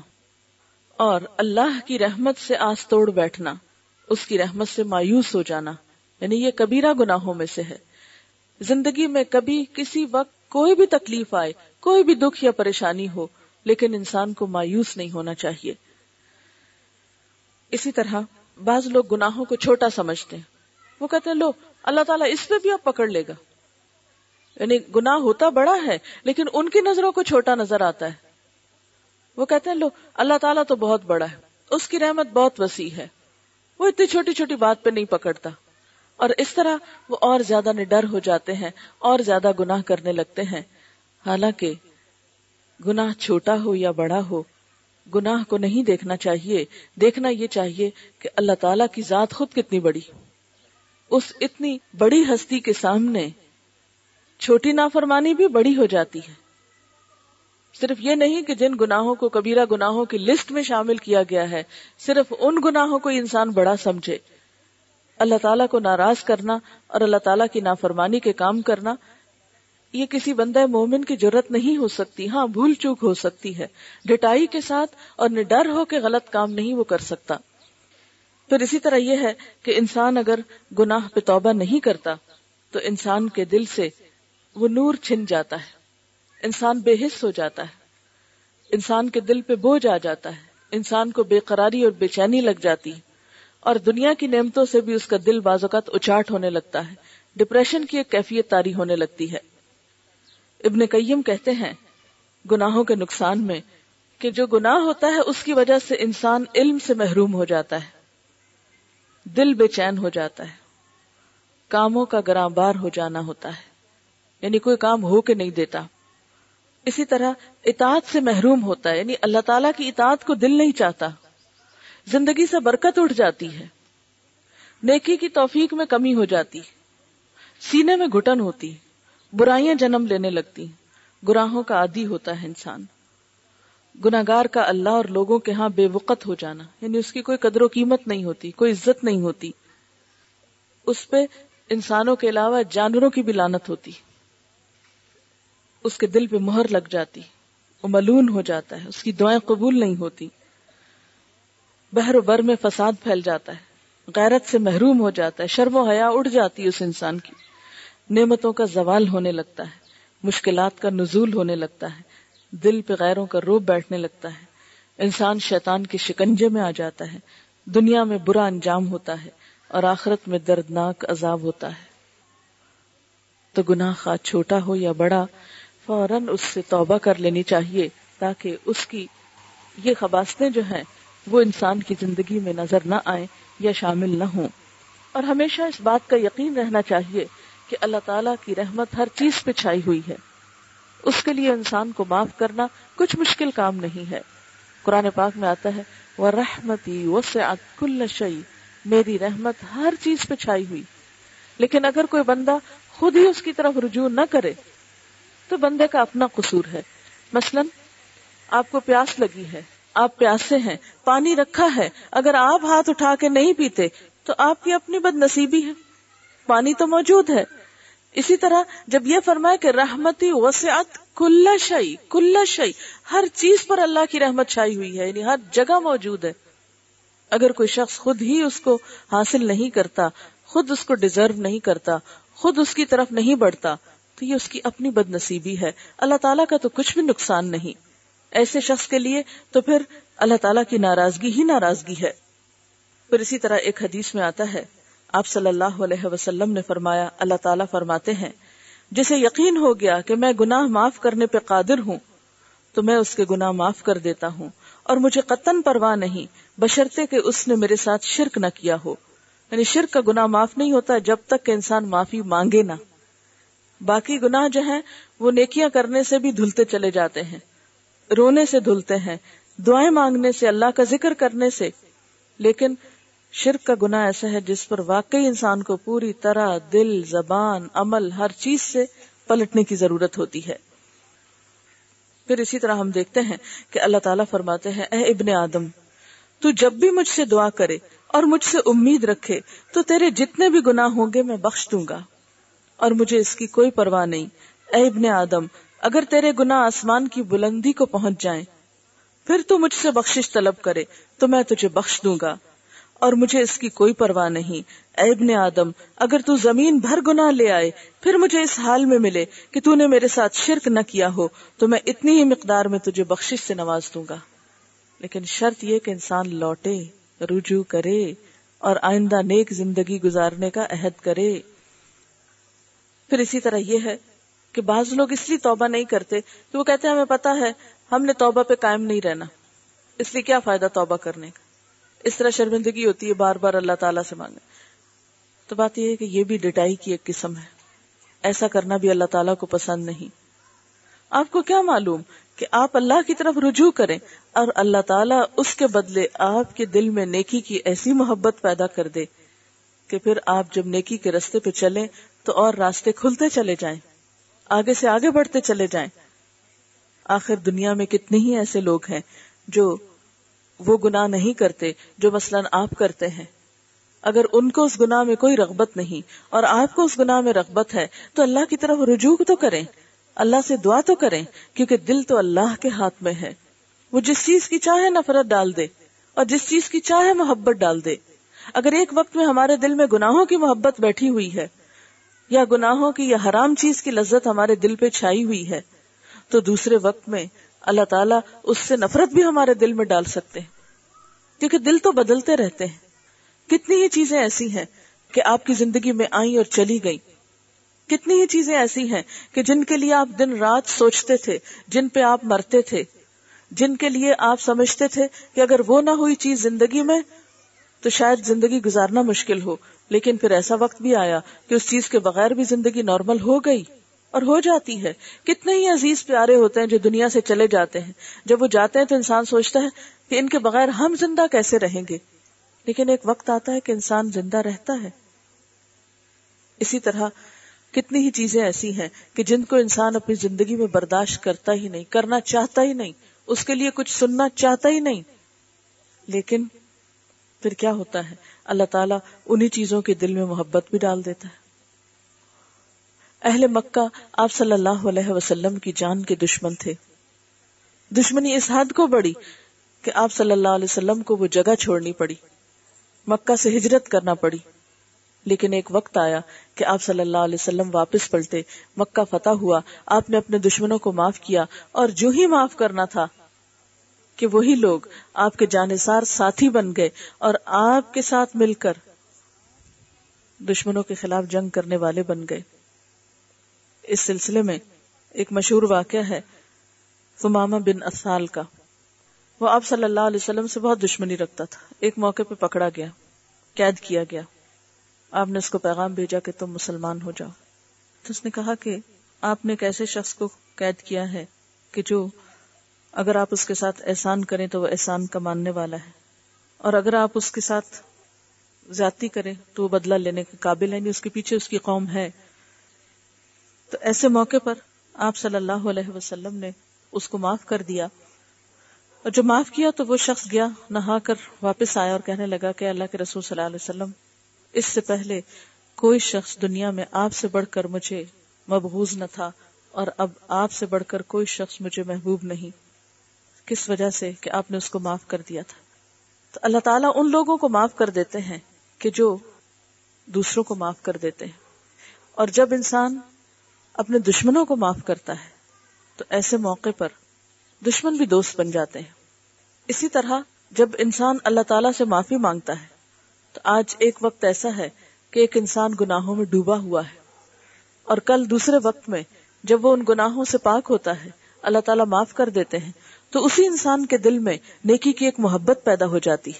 اور اللہ کی رحمت سے آس توڑ بیٹھنا، اس کی رحمت سے مایوس ہو جانا یعنی یہ کبیرہ گناہوں میں سے ہے۔ زندگی میں کبھی کسی وقت کوئی بھی تکلیف آئے، کوئی بھی دکھ یا پریشانی ہو، لیکن انسان کو مایوس نہیں ہونا چاہیے۔ اسی طرح بعض لوگ گناہوں کو چھوٹا سمجھتے ہیں۔ وہ کہتے ہیں، لو، اللہ تعالیٰ اس پہ بھی اب پکڑ لے گا۔ یعنی گناہ ہوتا بڑا ہے، لیکن ان کی نظروں کو چھوٹا نظر آتا ہے۔ وہ کہتے ہیں، لو، اللہ تعالیٰ تو بہت بڑا ہے، اس کی رحمت بہت وسیع ہے۔ وہ اتنی چھوٹی چھوٹی بات پہ نہیں پکڑتا۔ اور اس طرح وہ اور زیادہ نڈر ہو جاتے ہیں، اور زیادہ گناہ کرنے لگتے ہیں۔ حالانکہ گناہ چھوٹا ہو یا بڑا ہو، گناہ کو نہیں دیکھنا چاہیے۔ دیکھنا یہ چاہیے کہ اللہ تعالیٰ کی ذات خود کتنی بڑی اس اتنی بڑی ہستی کے سامنے چھوٹی نافرمانی بھی بڑی ہو جاتی ہے۔ صرف یہ نہیں کہ جن گناہوں کو کبیرہ گناہوں کی لسٹ میں شامل کیا گیا ہے، صرف ان گناہوں کو انسان بڑا سمجھے۔ اللہ تعالیٰ کو ناراض کرنا اور اللہ تعالیٰ کی نافرمانی کے کام کرنا، یہ کسی بندہ مومن کی ضرورت نہیں ہو سکتی۔ ہاں بھول چوک ہو سکتی ہے۔ ڈٹائی کے ساتھ اور نڈر ہو کے غلط کام نہیں وہ کر سکتا۔ پھر اسی طرح یہ ہے کہ انسان اگر گناہ پہ توبہ نہیں کرتا، تو انسان کے دل سے وہ نور چھن جاتا ہے۔ انسان بے حص ہو جاتا ہے۔ انسان کے دل پہ بوجھ آ جاتا ہے۔ انسان کو بے قراری اور بے چینی لگ جاتی اور دنیا کی نعمتوں سے بھی اس کا دل بعض اوقات اچاٹ ہونے لگتا ہے۔ ڈپریشن کی ایک کیفیت تاری ہونے لگتی ہے۔ ابن قیم کہتے ہیں، گناہوں کے نقصان میں کہ جو گناہ ہوتا ہے، اس کی وجہ سے انسان علم سے محروم ہو جاتا ہے۔ دل بے چین ہو جاتا ہے۔ کاموں کا گراں بار ہو جانا ہوتا ہے۔ یعنی کوئی کام ہو کے نہیں دیتا اسی طرح اطاعت سے محروم ہوتا ہے یعنی اللہ تعالیٰ کی اطاعت کو دل نہیں چاہتا۔ زندگی سے برکت اٹھ جاتی ہے۔ نیکی کی توفیق میں کمی ہو جاتی۔ سینے میں گھٹن ہوتی۔ برائیاں جنم لینے لگتی۔ گراہوں کا عادی ہوتا ہے انسان۔ گناگار کا اللہ اور لوگوں کے ہاں بے وقت ہو جانا۔ یعنی اس کی کوئی قدر و قیمت نہیں ہوتی، کوئی عزت نہیں ہوتی۔ اس پہ انسانوں کے علاوہ جانوروں کی بھی لانت ہوتی۔ اس کے دل پہ مہر لگ جاتی وہ ملون ہو جاتا ہے، اس کی دعائیں قبول نہیں ہوتی۔ بہر و بر میں فساد پھیل جاتا ہے، غیرت سے محروم ہو جاتا ہے، شرم و حیا اڑ جاتی ہے اس انسان کی۔ نعمتوں کا زوال ہونے لگتا ہے، مشکلات کا نزول ہونے لگتا ہے، دل پہ غیروں کا روپ بیٹھنے لگتا ہے۔ انسان شیطان کے شکنجے میں آ جاتا ہے، دنیا میں برا انجام ہوتا ہے اور آخرت میں دردناک عذاب ہوتا ہے۔ تو گناہ خواہ چھوٹا ہو یا بڑا فوراً اس سے توبہ کر لینی چاہیے تاکہ اس کی یہ خباستیں جو ہیں وہ انسان کی زندگی میں نظر نہ آئیں یا شامل نہ ہوں۔ اور ہمیشہ اس بات کا یقین رہنا چاہیے کہ اللہ تعالیٰ کی رحمت ہر چیز پہ چھائی ہوئی ہے۔ اس کے لیے انسان کو معاف کرنا کچھ مشکل کام نہیں ہے۔ قرآن پاک میں آتا ہے وہ رحمتی وہ کل شعی میری رحمت ہر چیز پہ چھائی ہوئی۔ لیکن اگر کوئی بندہ خود ہی اس کی طرف رجوع نہ کرے تو بندے کا اپنا قصور ہے۔ مثلا، آپ کو پیاس لگی ہے، آپ پیاسے ہیں، پانی رکھا ہے، اگر آپ ہاتھ اٹھا کے نہیں پیتے، تو آپ کی اپنی بد نصیبی ہے۔ پانی تو موجود ہے۔ اسی طرح، جب یہ فرمائے کہ رحمتی وسعت کل شعی کل شعی ہر چیز پر اللہ کی رحمت چھائی ہوئی ہے یعنی ہر جگہ موجود ہے۔ اگر کوئی شخص خود ہی اس کو حاصل نہیں کرتا، خود اس کو ڈیزرو نہیں کرتا، خود اس کی طرف نہیں بڑھتا تو یہ اس کی اپنی بد نصیبی ہے۔ اللہ تعالیٰ کا تو کچھ بھی نقصان نہیں۔ ایسے شخص کے لیے تو پھر اللہ تعالیٰ کی ناراضگی ہی ناراضگی ہے۔ پھر اسی طرح ایک حدیث میں آتا ہے، آپ صلی اللہ علیہ وسلم نے فرمایا، اللہ تعالیٰ فرماتے ہیں، جسے یقین ہو گیا کہ میں گناہ معاف کرنے پہ قادر ہوں، تو میں اس کے گناہ معاف کر دیتا ہوں۔ اور مجھے قطن پرواہ نہیں بشرتے کہ اس نے میرے ساتھ شرک نہ کیا ہو۔ یعنی شرک کا گناہ معاف نہیں ہوتا جب تک کہ انسان معافی مانگے نہ۔ باقی گناہ جو ہیں وہ نیکیاں کرنے سے بھی دھلتے چلے جاتے ہیں۔ رونے سے دھلتے ہیں۔ دعائیں مانگنے سے، اللہ کا ذکر کرنے سے۔ لیکن شرک کا گناہ ایسا ہے جس پر واقعی انسان کو پوری طرح دل، زبان، عمل، ہر چیز سے پلٹنے کی ضرورت ہوتی ہے۔ پھر اسی طرح ہم دیکھتے ہیں کہ اللہ تعالیٰ فرماتے ہیں، اے ابن آدم، تو جب بھی مجھ سے دعا کرے اور مجھ سے امید رکھے تو تیرے جتنے بھی گناہ ہوں گے میں بخش دوں گا۔ اور مجھے اس کی کوئی پرواہ نہیں۔ اے ابن آدم، اگر تیرے گنا آسمان کی بلندی کو پہنچ جائیں، پھر تو مجھ سے بخشش طلب کرے، تو میں تجھے بخش دوں گا۔ اور مجھے اس کی کوئی پرواہ نہیں۔ اے ابن آدم، اگر تو زمین بھر گنا لے آئے، پھر مجھے اس حال میں ملے کہ تو نے میرے ساتھ شرک نہ کیا ہو، تو میں اتنی ہی مقدار میں تجھے بخشش سے نواز دوں گا۔ لیکن شرط یہ کہ انسان لوٹے، رجوع کرے، اور آئندہ نیک زندگی گزارنے کا عہد کرے۔ پھر اسی طرح یہ ہے کہ بعض لوگ اس لیے توبہ نہیں کرتے کہ وہ کہتے ہیں ہمیں پتا ہے، ہم نے توبہ پہ قائم نہیں رہنا۔ اس لیے کیا فائدہ توبہ کرنے کا؟ اس طرح شرمندگی ہوتی ہے، بار بار اللہ تعالیٰ سے مانگے۔ تو بات یہ ہے کہ یہ بھی ڈٹائی کی ایک قسم ہے۔ ایسا کرنا بھی اللہ تعالیٰ کو پسند نہیں۔ آپ کو کیا معلوم کہ آپ اللہ کی طرف رجوع کریں اور اللہ تعالیٰ اس کے بدلے آپ کے دل میں نیکی کی ایسی محبت پیدا کر دے کہ پھر آپ جب نیکی کے رستے پہ چلیں تو اور راستے کھلتے چلے جائیں، آگے سے آگے بڑھتے چلے جائیں۔ آخر دنیا میں کتنے ہی ایسے لوگ ہیں جو وہ گناہ نہیں کرتے، جو مثلا آپ کرتے ہیں۔ اگر ان کو اس گناہ میں کوئی رغبت نہیں اور آپ کو اس گناہ میں رغبت ہے تو اللہ کی طرف رجوع تو کریں۔ اللہ سے دعا تو کریں، کیونکہ دل تو اللہ کے ہاتھ میں ہے۔ وہ جس چیز کی چاہے نفرت ڈال دے اور جس چیز کی چاہے محبت ڈال دے۔ اگر ایک وقت میں ہمارے دل میں گناہوں کی محبت بیٹھی ہوئی ہے، یا گناہوں کی یا حرام چیز کی لذت ہمارے دل پہ چھائی ہوئی ہے، تو دوسرے وقت میں اللہ تعالیٰ اس سے نفرت بھی ہمارے دل میں ڈال سکتے ہیں۔ کیونکہ دل تو بدلتے رہتے ہیں۔ کتنی ہی چیزیں ایسی ہیں کہ آپ کی زندگی میں آئیں اور چلی گئی کتنی ہی چیزیں ایسی ہیں کہ جن کے لیے آپ دن رات سوچتے تھے، جن پہ آپ مرتے تھے۔ جن کے لیے آپ سمجھتے تھے کہ اگر وہ نہ ہوئی چیز زندگی میں تو شاید زندگی گزارنا مشکل ہو، لیکن پھر ایسا وقت بھی آیا کہ اس چیز کے بغیر بھی زندگی نارمل ہو گئی۔ اور ہو جاتی ہے۔ کتنے ہی عزیز پیارے ہوتے ہیں جو دنیا سے چلے جاتے ہیں۔ جب وہ جاتے ہیں تو انسان سوچتا ہے کہ ان کے بغیر ہم زندہ کیسے رہیں گے۔ لیکن ایک وقت آتا ہے کہ انسان زندہ رہتا ہے۔ اسی طرح کتنی ہی چیزیں ایسی ہیں کہ جن کو انسان اپنی زندگی میں برداشت کرتا ہی نہیں، کرنا چاہتا ہی نہیں، اس کے لیے کچھ سننا چاہتا ہی نہیں۔ لیکن پھر کیا ہوتا ہے؟ اللہ تعالیٰ انہی چیزوں کے دل میں محبت بھی ڈال دیتا ہے۔ اہل مکہ آپ صلی اللہ علیہ وسلم کی جان کے دشمن تھے۔ دشمنی اس حد کو بڑی کہ آپ صلی اللہ علیہ وسلم کو وہ جگہ چھوڑنی پڑی۔ مکہ سے ہجرت کرنا پڑی۔ لیکن ایک وقت آیا کہ آپ صلی اللہ علیہ وسلم واپس پلٹے۔ مکہ فتح ہوا۔ آپ نے اپنے دشمنوں کو معاف کیا اور جو ہی معاف کرنا تھا کہ وہی لوگ آپ کے جانسار ساتھی بن گئے اور آپ کے ساتھ مل کر دشمنوں کے خلاف جنگ کرنے والے بن گئے۔ اس سلسلے میں ایک مشہور واقعہ ہے فماما بن اسال کا۔ وہ آپ صلی اللہ علیہ وسلم سے بہت دشمنی رکھتا تھا۔ ایک موقع پہ پکڑا گیا، قید کیا گیا۔ آپ نے اس کو پیغام بھیجا کہ تم مسلمان ہو جاؤ۔ تو اس نے کہا کہ آپ نے ایک ایسے شخص کو قید کیا ہے کہ جو اگر آپ اس کے ساتھ احسان کریں تو وہ احسان کا ماننے والا ہے۔ اور اگر آپ اس کے ساتھ زیادتی کریں تو وہ بدلہ لینے کے قابل ہے نہیں اس کے پیچھے اس کی قوم ہے۔ تو ایسے موقع پر آپ صلی اللہ علیہ وسلم نے اس کو معاف کر دیا۔ اور جو معاف کیا تو وہ شخص گیا، نہا کر واپس آیا اور کہنے لگا کہ اللہ کے رسول صلی اللہ علیہ وسلم، اس سے پہلے کوئی شخص دنیا میں آپ سے بڑھ کر مجھے مبغوز نہ تھا اور اب آپ سے بڑھ کر کوئی شخص مجھے محبوب نہیں۔ کس وجہ سے کہ آپ نے اس کو معاف کر دیا تھا؟ تو اللہ تعالیٰ ان لوگوں کو معاف کر دیتے ہیں کہ جو دوسروں کو معاف کر دیتے ہیں۔ اور جب انسان اپنے دشمنوں کو معاف کرتا ہے، تو ایسے موقع پر دشمن بھی دوست بن جاتے ہیں۔ اسی طرح جب انسان اللہ تعالیٰ سے معافی مانگتا ہے، تو آج ایک وقت ایسا ہے کہ ایک انسان گناہوں میں ڈوبا ہوا ہے۔ اور کل دوسرے وقت میں جب وہ ان گناہوں سے پاک ہوتا ہے، اللہ تعالیٰ معاف کر دیتے ہیں۔ تو اسی انسان کے دل میں نیکی کی ایک محبت پیدا ہو جاتی ہے۔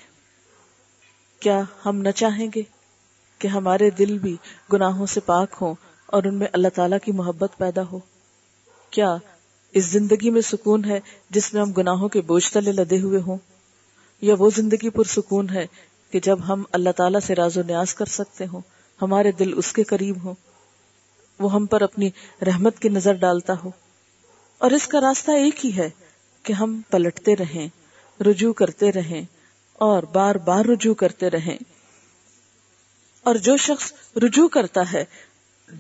کیا ہم نہ چاہیں گے کہ ہمارے دل بھی گناہوں سے پاک ہوں اور ان میں اللہ تعالیٰ کی محبت پیدا ہو؟ کیا اس زندگی میں سکون ہے جس میں ہم گناہوں کے بوجھ تلے لدے ہوئے ہوں؟ یا وہ زندگی پر سکون ہے کہ جب ہم اللہ تعالیٰ سے راز و نیاز کر سکتے ہوں، ہمارے دل اس کے قریب ہوں، وہ ہم پر اپنی رحمت کی نظر ڈالتا ہو؟ اور اس کا راستہ ایک ہی ہے کہ ہم پلٹتے رہیں، رجوع کرتے رہیں اور بار بار رجوع کرتے رہیں۔ اور جو شخص رجوع کرتا ہے،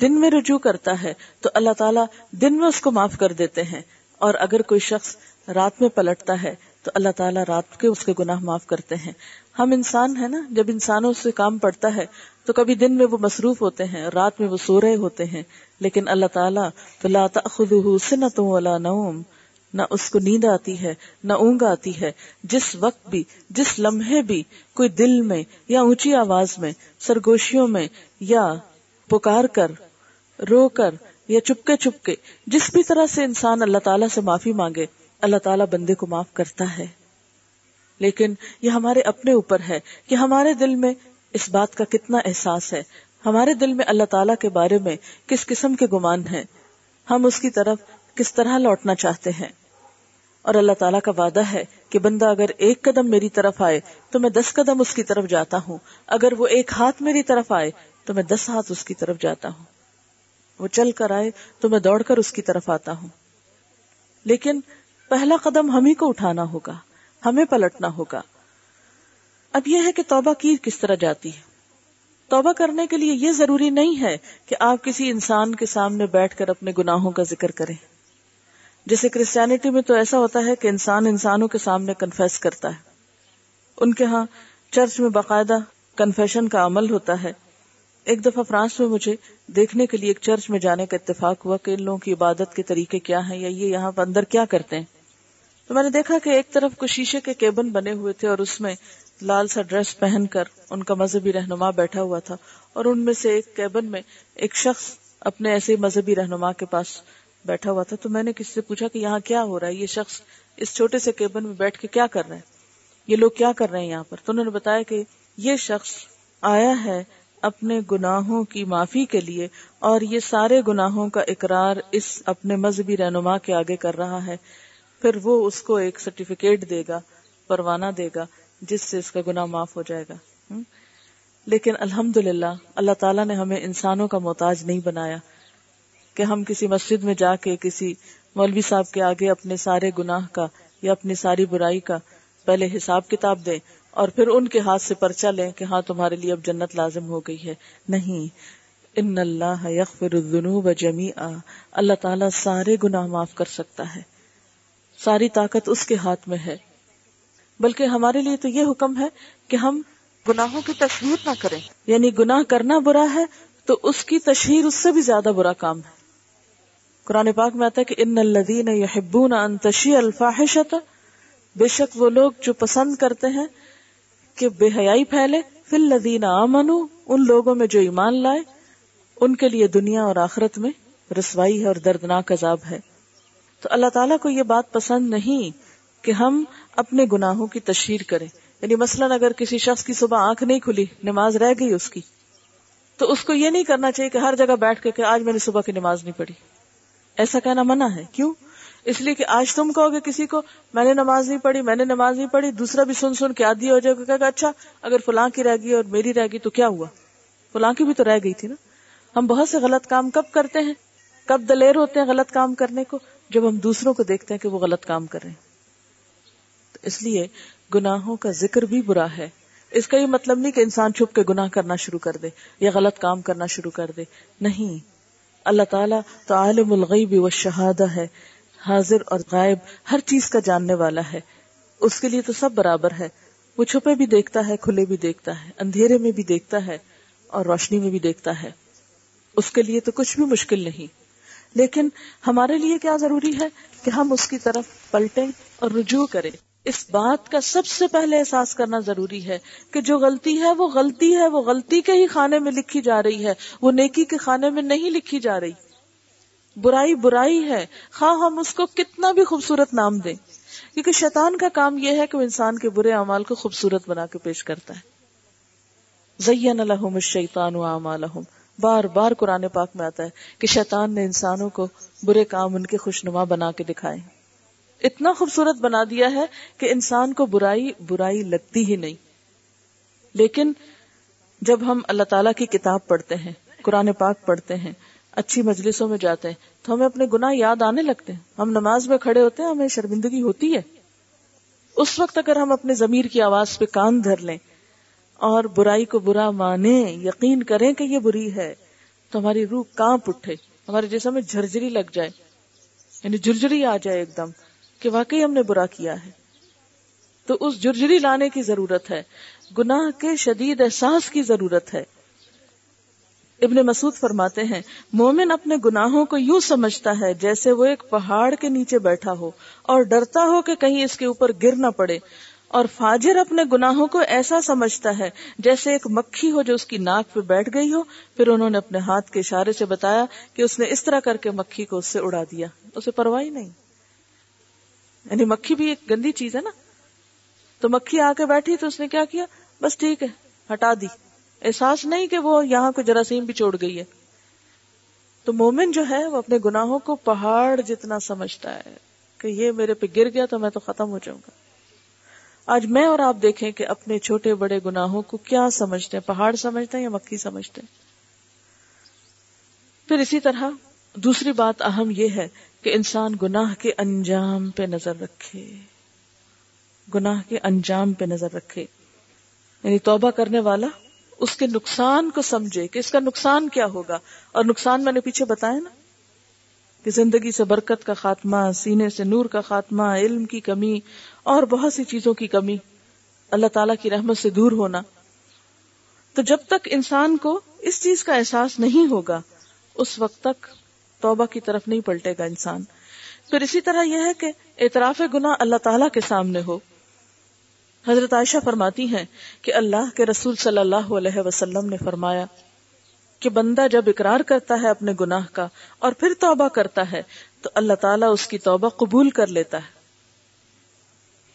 دن میں رجوع کرتا ہے، تو اللہ تعالیٰ دن میں اس کو معاف کر دیتے ہیں۔ اور اگر کوئی شخص رات میں پلٹتا ہے، تو اللہ تعالیٰ رات کے اس کے گناہ معاف کرتے ہیں۔ ہم انسان ہیں نا، جب انسانوں سے کام پڑتا ہے، تو کبھی دن میں وہ مصروف ہوتے ہیں، رات میں وہ سو رہے ہوتے ہیں۔ لیکن اللہ تعالیٰ تو لا تأخذه سنة ولا نوم۔ نہ اس کو نیند آتی ہے، نہ اونگ آتی ہے۔ جس وقت بھی، جس لمحے بھی کوئی دل میں یا اونچی آواز میں، سرگوشیوں میں یا پکار کر، رو کر یا چپکے چپکے، جس بھی طرح سے انسان اللہ تعالیٰ سے معافی مانگے، اللہ تعالیٰ بندے کو معاف کرتا ہے۔ لیکن یہ ہمارے اپنے اوپر ہے کہ ہمارے دل میں اس بات کا کتنا احساس ہے۔ ہمارے دل میں اللہ تعالیٰ کے بارے میں کس قسم کے گمان ہیں۔ ہم اس کی طرف کس طرح لوٹنا چاہتے ہیں؟ اور اللہ تعالیٰ کا وعدہ ہے کہ بندہ اگر ایک قدم میری طرف آئے تو میں دس قدم اس کی طرف جاتا ہوں۔ اگر وہ ایک ہاتھ میری طرف آئے تو میں دس ہاتھ اس کی طرف جاتا ہوں۔ وہ چل کر آئے تو میں دوڑ کر اس کی طرف آتا ہوں۔ لیکن پہلا قدم ہم ہی کو اٹھانا ہوگا، ہمیں پلٹنا ہوگا۔ اب یہ ہے کہ توبہ کی کس طرح جاتی ہے؟ توبہ کرنے کے لیے یہ ضروری نہیں ہے کہ آپ کسی انسان کے سامنے بیٹھ کر اپنے گناہوں کا ذکر کریں۔ جیسے کرسچینٹی میں تو ایسا ہوتا ہے کہ انسان انسانوں کے سامنے کنفیس کرتا ہے۔ ان کے ہاں چرچ میں باقاعدہ کنفیشن کا عمل ہوتا ہے۔ ایک دفعہ فرانس میں مجھے دیکھنے کے لیے ایک چرچ میں جانے کا اتفاق ہوا کہ ان لوگوں کی عبادت کے طریقے کیا ہیں یا یہ یہاں پر اندر کیا کرتے ہیں۔ تو میں نے دیکھا کہ ایک طرف کچھ شیشے کے کیبن بنے ہوئے تھے اور اس میں لال سا ڈریس پہن کر ان کا مذہبی رہنما بیٹھا ہوا تھا اور ان میں سے ایک کیبن میں ایک شخص اپنے ایسے مذہبی رہنما کے پاس بیٹھا ہوا تھا تو میں نے کسی سے پوچھا کہ یہاں کیا ہو رہا ہے؟ یہ شخص اس چھوٹے سے کیبن میں بیٹھ کے کیا کر رہے ہیں یہ لوگ کیا کر رہے ہیں یہاں پر؟ تو انہوں نے بتایا کہ یہ شخص آیا ہے اپنے گناہوں کی معافی کے لیے اور یہ سارے گناہوں کا اقرار اس اپنے مذہبی رہنما کے آگے کر رہا ہے۔ پھر وہ اس کو ایک سرٹیفکیٹ دے گا، پروانہ دے گا، جس سے اس کا گناہ معاف ہو جائے گا۔ لیکن الحمد للہ اللہ تعالیٰ نے ہمیں انسانوں کا محتاج نہیں بنایا۔ کہ ہم کسی مسجد میں جا کے کسی مولوی صاحب کے آگے اپنے سارے گناہ کا یا اپنی ساری برائی کا پہلے حساب کتاب دیں اور پھر ان کے ہاتھ سے پرچہ لیں کہ ہاں تمہارے لیے اب جنت لازم ہو گئی ہے۔ نہیں۔ ان اللہ یغفر الذنوب جمیعا۔ اللہ تعالیٰ سارے گناہ معاف کر سکتا ہے۔ ساری طاقت اس کے ہاتھ میں ہے۔ بلکہ ہمارے لیے تو یہ حکم ہے کہ ہم گناہوں کی تشہیر نہ کریں۔ یعنی گناہ کرنا برا ہے تو اس کی تشہیر اس سے بھی زیادہ برا کام ہے۔ قرآن پاک میں آتا ہے کہ ان الذین یحبون ان تشیع الفاحشۃ، بے شک وہ لوگ جو پسند کرتے ہیں کہ بے حیائی پھیلے، فی الذین آمنو، ان لوگوں میں جو ایمان لائے، ان کے لیے دنیا اور آخرت میں رسوائی ہے اور دردناک عذاب ہے۔ تو اللہ تعالیٰ کو یہ بات پسند نہیں کہ ہم اپنے گناہوں کی تشہیر کریں۔ یعنی مثلاً اگر کسی شخص کی صبح آنکھ نہیں کھلی، نماز رہ گئی اس کی، تو اس کو یہ نہیں کرنا چاہیے کہ ہر جگہ بیٹھ کے کہ آج میں نے صبح کی نماز نہیں پڑھی۔ ایسا کہنا منع ہے۔ کیوں؟ اس لیے کہ آج تم کہو گے کسی کو، میں نے نماز نہیں پڑھی، میں نے نماز نہیں پڑھی، دوسرا بھی سن سن کے آدھی ہو جائے گا کہ اچھا اگر فلاں کی رہ گئی اور میری رہ گئی تو کیا ہوا؟ فلاں کی بھی تو رہ گئی تھی نا۔ ہم بہت سے غلط کام کب کرتے ہیں؟ کب دلیر ہوتے ہیں غلط کام کرنے کو؟ جب ہم دوسروں کو دیکھتے ہیں کہ وہ غلط کام کر رہے ہیں۔ تو اس لیے گناہوں کا ذکر بھی برا ہے۔ اس کا یہ مطلب نہیں کہ انسان چھپ کے گناہ کرنا شروع کر دے یا غلط کام کرنا شروع کر دے۔ نہیں۔ اللہ تعالیٰ تو عالم الغیب و شہادہ ہے، حاضر اور غائب، ہر چیز کا جاننے والا ہے۔ اس کے لیے تو سب برابر ہے۔ وہ چھپے بھی دیکھتا ہے، کھلے بھی دیکھتا ہے، اندھیرے میں بھی دیکھتا ہے اور روشنی میں بھی دیکھتا ہے۔ اس کے لیے تو کچھ بھی مشکل نہیں۔ لیکن ہمارے لیے کیا ضروری ہے کہ ہم اس کی طرف پلٹیں اور رجوع کریں۔ اس بات کا سب سے پہلے احساس کرنا ضروری ہے کہ جو غلطی ہے وہ غلطی ہے، وہ غلطی کے ہی خانے میں لکھی جا رہی ہے، وہ نیکی کے خانے میں نہیں لکھی جا رہی۔ برائی برائی ہے، خواہ ہم اس کو کتنا بھی خوبصورت نام دیں۔ کیونکہ شیطان کا کام یہ ہے کہ وہ انسان کے برے اعمال کو خوبصورت بنا کے پیش کرتا ہے۔ زین الحم الشیطان اعمالہم۔ بار بار قرآن پاک میں آتا ہے کہ شیطان نے انسانوں کو برے کام ان کے خوشنما بنا کے دکھائے۔ اتنا خوبصورت بنا دیا ہے کہ انسان کو برائی برائی لگتی ہی نہیں۔ لیکن جب ہم اللہ تعالیٰ کی کتاب پڑھتے ہیں، قرآن پاک پڑھتے ہیں، اچھی مجلسوں میں جاتے ہیں، تو ہمیں اپنے گناہ یاد آنے لگتے ہیں۔ ہم نماز میں کھڑے ہوتے ہیں، ہمیں شرمندگی ہوتی ہے۔ اس وقت اگر ہم اپنے ضمیر کی آواز پہ کان دھر لیں اور برائی کو برا مانے یقین کریں کہ یہ بری ہے، تو ہماری روح کانپ اٹھے، ہمارے جسم میں جھرجری لگ جائے یعنی جھرجری آ جائے ایک دم۔ کہ واقعی ہم نے برا کیا ہے۔ تو اس جرجری لانے کی ضرورت ہے۔ گناہ کے شدید احساس کی ضرورت ہے۔ ابن مسعود فرماتے ہیں، مومن اپنے گناہوں کو یوں سمجھتا ہے جیسے وہ ایک پہاڑ کے نیچے بیٹھا ہو اور ڈرتا ہو کہ کہیں اس کے اوپر گر نہ پڑے۔ اور فاجر اپنے گناہوں کو ایسا سمجھتا ہے جیسے ایک مکھی ہو جو اس کی ناک پہ بیٹھ گئی ہو۔ پھر انہوں نے اپنے ہاتھ کے اشارے سے بتایا کہ اس نے اس طرح کر کے مکھی کو اس سے اڑا دیا۔ اسے پرواہی نہیں۔ یعنی مکھی بھی ایک گندی چیز ہے نا۔ تو مکھی آ کے بیٹھی تو اس نے کیا کیا؟ بس ٹھیک ہے، ہٹا دی۔ احساس نہیں کہ وہ یہاں کو جراثیم بھی چھوڑ گئی ہے۔ تو مومن جو ہے وہ اپنے گناہوں کو پہاڑ جتنا سمجھتا ہے کہ یہ میرے پہ گر گیا تو میں تو ختم ہو جاؤں گا۔ آج میں اور آپ دیکھیں کہ اپنے چھوٹے بڑے گناہوں کو کیا سمجھتے ہیں؟ پہاڑ سمجھتے ہیں یا مکھی سمجھتے ہیں؟ پھر اسی طرح دوسری بات اہم یہ ہے کہ انسان گناہ کے انجام پہ نظر رکھے۔ گناہ کے انجام پہ نظر رکھے۔ یعنی توبہ کرنے والا اس کے نقصان کو سمجھے کہ اس کا نقصان کیا ہوگا۔ اور نقصان میں نے پیچھے بتایا نا کہ زندگی سے برکت کا خاتمہ، سینے سے نور کا خاتمہ، علم کی کمی اور بہت سی چیزوں کی کمی اللہ تعالی کی رحمت سے دور ہونا۔ تو جب تک انسان کو اس چیز کا احساس نہیں ہوگا، اس وقت تک توبہ کی طرف نہیں پلٹے گا انسان۔ پھر اسی طرح یہ ہے کہ اعتراف گناہ اللہ تعالی کے سامنے ہو۔ حضرت عائشہ فرماتی ہیں کہ اللہ کے رسول صلی اللہ علیہ وسلم نے فرمایا کہ بندہ جب اقرار کرتا ہے اپنے گناہ کا اور پھر توبہ کرتا ہے، تو اللہ تعالیٰ اس کی توبہ قبول کر لیتا ہے۔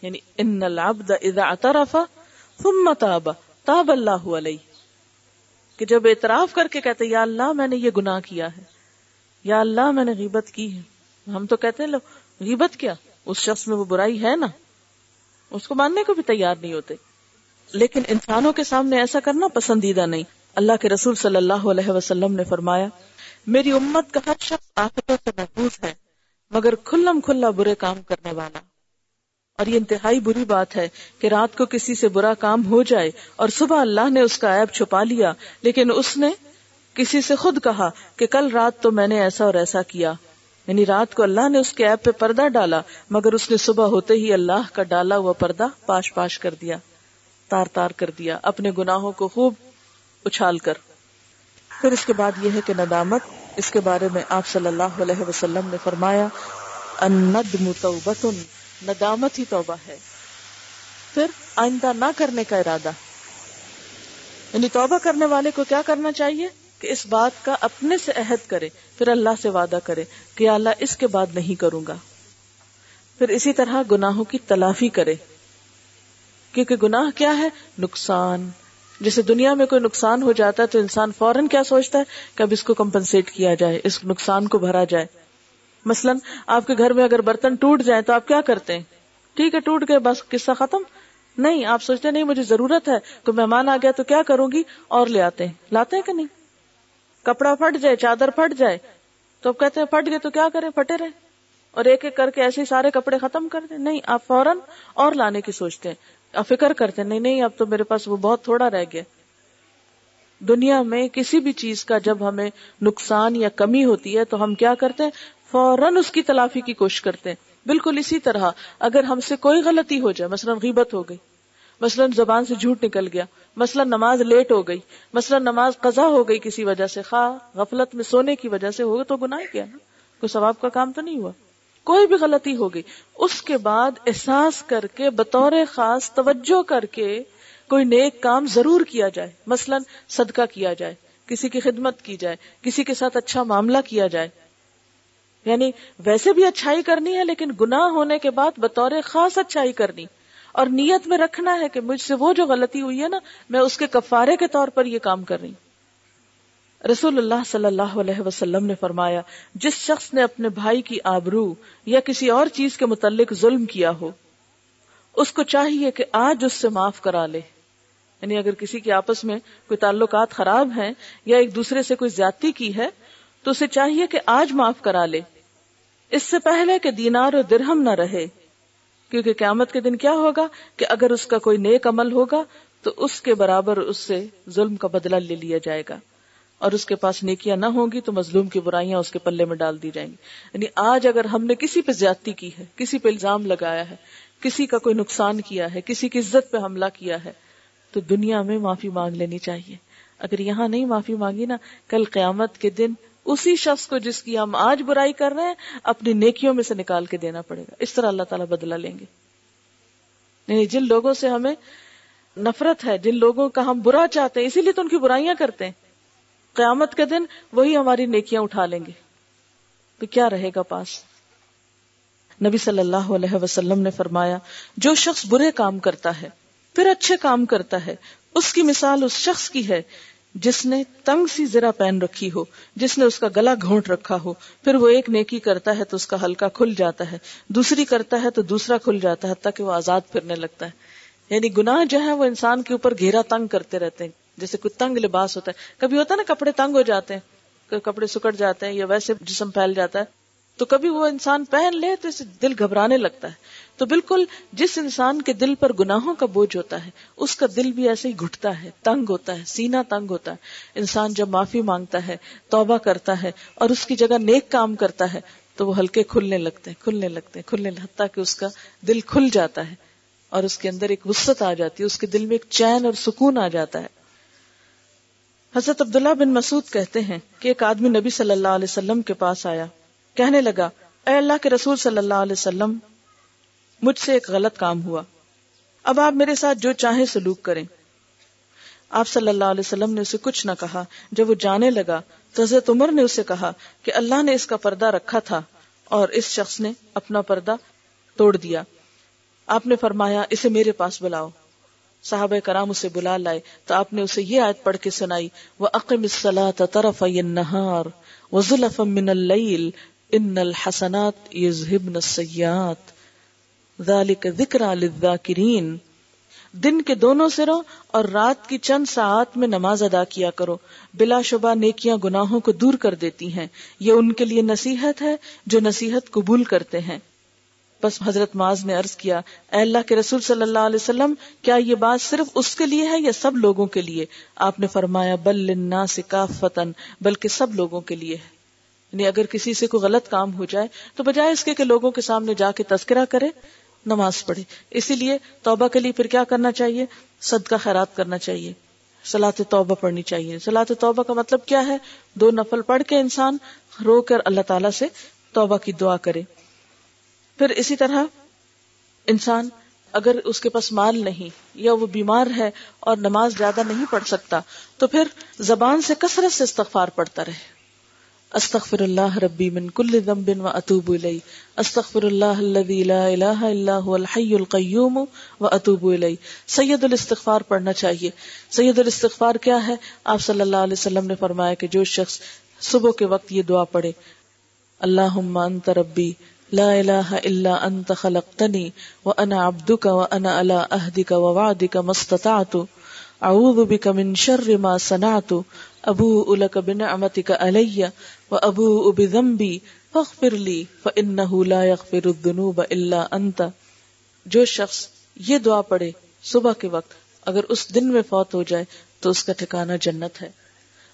یعنی ان العبد اذا اعترف ثم تاب تاب اللہ علیہ۔ کہ جب اعتراف کر کے کہتے یا اللہ میں نے یہ گناہ کیا ہے۔ یا اللہ میں نے غیبت کی ہے۔ ہم تو کہتے ہیں لو، غیبت کیا؟ اس شخص میں وہ برائی ہے نا؟ اس کو ماننے کو بھی تیار نہیں ہوتے۔ لیکن انسانوں کے سامنے ایسا کرنا پسندیدہ نہیں۔ اللہ کے رسول صلی اللہ علیہ وسلم نے فرمایا، میری امت کا ہر شخص آفتوں سے محفوظ ہے، مگر کھلم کھلا برے کام کرنے والا۔ اور یہ انتہائی بری بات ہے کہ رات کو کسی سے برا کام ہو جائے اور صبح اللہ نے اس کا عیب چھپا لیا، لیکن اس نے کسی سے خود کہا کہ کل رات تو میں نے ایسا اور ایسا کیا۔ یعنی رات کو اللہ نے اس کے ایپ پہ پردہ ڈالا، مگر اس نے صبح ہوتے ہی اللہ کا ڈالا ہوا پردہ پاش پاش کر دیا، تار تار کر دیا، اپنے گناہوں کو خوب اچھال کر۔ پھر اس کے بعد یہ ہے کہ ندامت، اس کے بارے میں آپ صلی اللہ علیہ وسلم نے فرمایا ندامت ہی توبہ ہے۔ پھر آئندہ نہ کرنے کا ارادہ۔ یعنی توبہ کرنے والے کو کیا کرنا چاہیے؟ کہ اس بات کا اپنے سے عہد کرے، پھر اللہ سے وعدہ کرے کہ اللہ اس کے بعد نہیں کروں گا۔ پھر اسی طرح گناہوں کی تلافی کرے۔ کیونکہ گناہ کیا ہے؟ نقصان۔ جیسے دنیا میں کوئی نقصان ہو جاتا ہے تو انسان فوراً کیا سوچتا ہے کہ اب اس کو کمپنسیٹ کیا جائے، اس نقصان کو بھرا جائے۔ مثلا آپ کے گھر میں اگر برتن ٹوٹ جائے تو آپ کیا کرتے ہیں؟ ٹھیک ہے، ٹوٹ گئے، بس قصہ ختم۔ نہیں، آپ سوچتے نہیں، مجھے ضرورت ہے، کوئی مہمان آ گیا تو کیا کروں گی؟ اور لے آتے ہیں۔ لاتے ہیں کہ نہیں؟ کپڑا پھٹ جائے، چادر پھٹ جائے۔ تو اب کہتے ہیں، پھٹ گئے تو کیا کریں؟ پھٹے رہے۔ اور ایک ایک کر کے ایسے سارے کپڑے ختم کر دیں۔ نہیں، آپ فوراً اور لانے کی سوچتے ہیں۔ آپ فکر کرتے نہیں نہیں، اب تو میرے پاس وہ بہت تھوڑا رہ گیا۔ دنیا میں کسی بھی چیز کا جب ہمیں نقصان یا کمی ہوتی ہے، تو ہم کیا کرتے ہیں؟ فوراً اس کی تلافی کی کوشش کرتے ہیں۔ بالکل اسی طرح، اگر ہم سے کوئی غلطی ہو جائے، مثلا غیبت ہو گئی مثلا زبان سے جھوٹ نکل گیا، مثلا نماز لیٹ ہو گئی، مثلا نماز قضا ہو گئی کسی وجہ سے، خواہ غفلت میں سونے کی وجہ سے ہوگا تو گناہ کیا نا؟ کوئی ثواب کا کام تو نہیں ہوا۔ کوئی بھی غلطی ہو گئی، اس کے بعد احساس کر کے بطور خاص توجہ کر کے کوئی نیک کام ضرور کیا جائے۔ مثلا صدقہ کیا جائے، کسی کی خدمت کی جائے، کسی کے ساتھ اچھا معاملہ کیا جائے۔ یعنی ویسے بھی اچھائی کرنی ہے، لیکن گناہ ہونے کے بعد بطور خاص اچھائی کرنی۔ اور نیت میں رکھنا ہے کہ مجھ سے وہ جو غلطی ہوئی ہے نا، میں اس کے کفارے کے طور پر یہ کام کر رہی رسول اللہ صلی اللہ علیہ وسلم نے فرمایا، جس شخص نے اپنے بھائی کی آبرو یا کسی اور چیز کے متعلق ظلم کیا ہو، اس کو چاہیے کہ آج اس سے معاف کرا لے۔ یعنی اگر کسی کے آپس میں کوئی تعلقات خراب ہیں یا ایک دوسرے سے کوئی زیادتی کی ہے، تو اسے چاہیے کہ آج معاف کرا لے۔ اس سے پہلے کہ دینار و درہم نہ رہے۔ کیونکہ قیامت کے دن کیا ہوگا کہ اگر اس کا کوئی نیک عمل ہوگا تو اس کے برابر اس سے ظلم کا بدلہ لے لیا جائے گا۔ اور اس کے پاس نیکیاں نہ ہوں گی تو مظلوم کی برائیاں اس کے پلے میں ڈال دی جائیں گی۔ یعنی آج اگر ہم نے کسی پہ زیادتی کی ہے، کسی پہ الزام لگایا ہے، کسی کا کوئی نقصان کیا ہے، کسی کی عزت پہ حملہ کیا ہے، تو دنیا میں معافی مانگ لینی چاہیے۔ اگر یہاں نہیں معافی مانگی نا، کل قیامت کے دن اسی شخص کو جس کی ہم آج برائی کر رہے ہیں، اپنی نیکیوں میں سے نکال کے دینا پڑے گا۔ اس طرح اللہ تعالیٰ بدلا لیں گے۔ یعنی جن لوگوں سے ہمیں نفرت ہے، جن لوگوں کا ہم برا چاہتے ہیں، اسی لیے تو ان کی برائیاں کرتے ہیں۔ قیامت کے دن وہی ہماری نیکیاں اٹھا لیں گے۔ تو کیا رہے گا پاس؟ نبی صلی اللہ علیہ وسلم نے فرمایا، جو شخص برے کام کرتا ہے، پھر اچھے کام کرتا ہے، اس کی مثال اس شخص کی ہے جس نے تنگ سی ذرا پہن رکھی ہو، جس نے اس کا گلا گھونٹ رکھا ہو، پھر وہ ایک نیکی کرتا ہے تو اس کا ہلکا کھل جاتا ہے، دوسری کرتا ہے تو دوسرا کھل جاتا ہے تاکہ وہ آزاد پھرنے لگتا ہے۔ یعنی گناہ جو ہے وہ انسان کے اوپر گھیرا تنگ کرتے رہتے ہیں۔ جیسے کوئی تنگ لباس ہوتا ہے، کبھی ہوتا ہے نا کپڑے تنگ ہو جاتے ہیں کپڑے سکڑ جاتے ہیں یا ویسے جسم پھیل جاتا ہے، تو کبھی وہ انسان پہن لے تو اسے دل گھبرانے لگتا ہے۔ تو بالکل جس انسان کے دل پر گناہوں کا بوجھ ہوتا ہے، اس کا دل بھی ایسے ہی گھٹتا ہے، تنگ ہوتا ہے سینا تنگ ہوتا ہے۔ انسان جب معافی مانگتا ہے، توبہ کرتا ہے اور اس کی جگہ نیک کام کرتا ہے، تو وہ ہلکے کھلنے لگتے ہیں، کھلنے لگتے ہیں، کھلنے لگتا کہ اس کا دل کھل جاتا ہے اور اس کے اندر ایک وسط آ جاتی ہے، اس کے دل میں ایک چین اور سکون آ جاتا ہے۔ حضرت عبداللہ بن مسعود کہتے ہیں کہ ایک آدمی نبی صلی اللہ علیہ وسلم کے پاس آیا، کہنے لگا، اے اللہ کے رسول صلی اللہ علیہ وسلم مجھ سے ایک غلط کام ہوا۔ اب آپ میرے ساتھ جو چاہیں سلوک کریں۔ آپ صلی اللہ علیہ وسلم نے اسے کچھ نہ کہا۔ جب وہ جانے لگا، تو حضرت عمر نے اسے کہا کہ اللہ نے اس کا پردہ رکھا تھا اور اس شخص نے اپنا پردہ توڑ دیا۔ آپ نے فرمایا، اسے میرے پاس بلاؤ۔ صحابہ کرام اسے بلا لائے۔ تو آپ نے اسے یہ آیت پڑھ کے سنائی وہ عقم الصلاۃ طرف النہار وزلف من اللیل ان الحسنات یذهبن السیئات ذالک ذکر للذاکرین۔ دن کے دونوں سروں اور رات کی چند ساعت میں نماز ادا کیا کرو۔ بلا شبہ نیکیاں گناہوں کو دور کر دیتی ہیں۔ یہ ان کے لیے نصیحت ہے جو نصیحت قبول کرتے ہیں۔ بس حضرت معاذ نے عرض کیا، اے اللہ کے رسول صلی اللہ علیہ وسلم، کیا یہ بات صرف اس کے لیے ہے یا سب لوگوں کے لیے؟ آپ نے فرمایا، بل للناس کافتا، بلکہ سب لوگوں کے لیے ہے۔ یعنی اگر کسی سے کوئی غلط کام ہو جائے، تو بجائے اس کے کہ لوگوں کے سامنے جا کے تذکرہ کرے۔ نماز پڑھے اسی لیے توبہ کے لیے پھر کیا کرنا چاہیے؟ صدقہ خیرات کرنا چاہیے۔ سلاط توبہ پڑھنی چاہیے۔ سلاط توبہ کا مطلب کیا ہے؟ دو نفل پڑھ کے انسان رو کر اللہ تعالی سے توبہ کی دعا کرے۔ پھر اسی طرح انسان اگر اس کے پاس مال نہیں یا وہ بیمار ہے اور نماز زیادہ نہیں پڑھ سکتا، تو پھر زبان سے کثرت سے استغفار پڑھتا رہے۔ استغفر اللہ ربی من کل ذنب و اتوب الی. استغفر اللہ الذي لا الہ الا هو الحی القیوم و اتوب الی. سید الاستغفار پڑھنا چاہیے. سید الاستغفار کیا ہے؟ آپ صلی اللہ علیہ وسلم نے فرمایا کہ جو شخص صبح کے وقت یہ دعا پڑھے، اللہم انت ربی، لا الہ الا انت خلقتنی وانا عبدک وانا على عهدك ووعدك ما استطعت. اعوذ بك من شر ما صنعت. ابوء لك بنعمتك علي وابوء بذنبي فاغفر لي فانه لا يغفر الذنوب الا انت۔ جو شخص یہ دعا پڑھے صبح کے وقت اگر اس دن میں فوت ہو جائے تو اس کا ٹھکانہ جنت ہے۔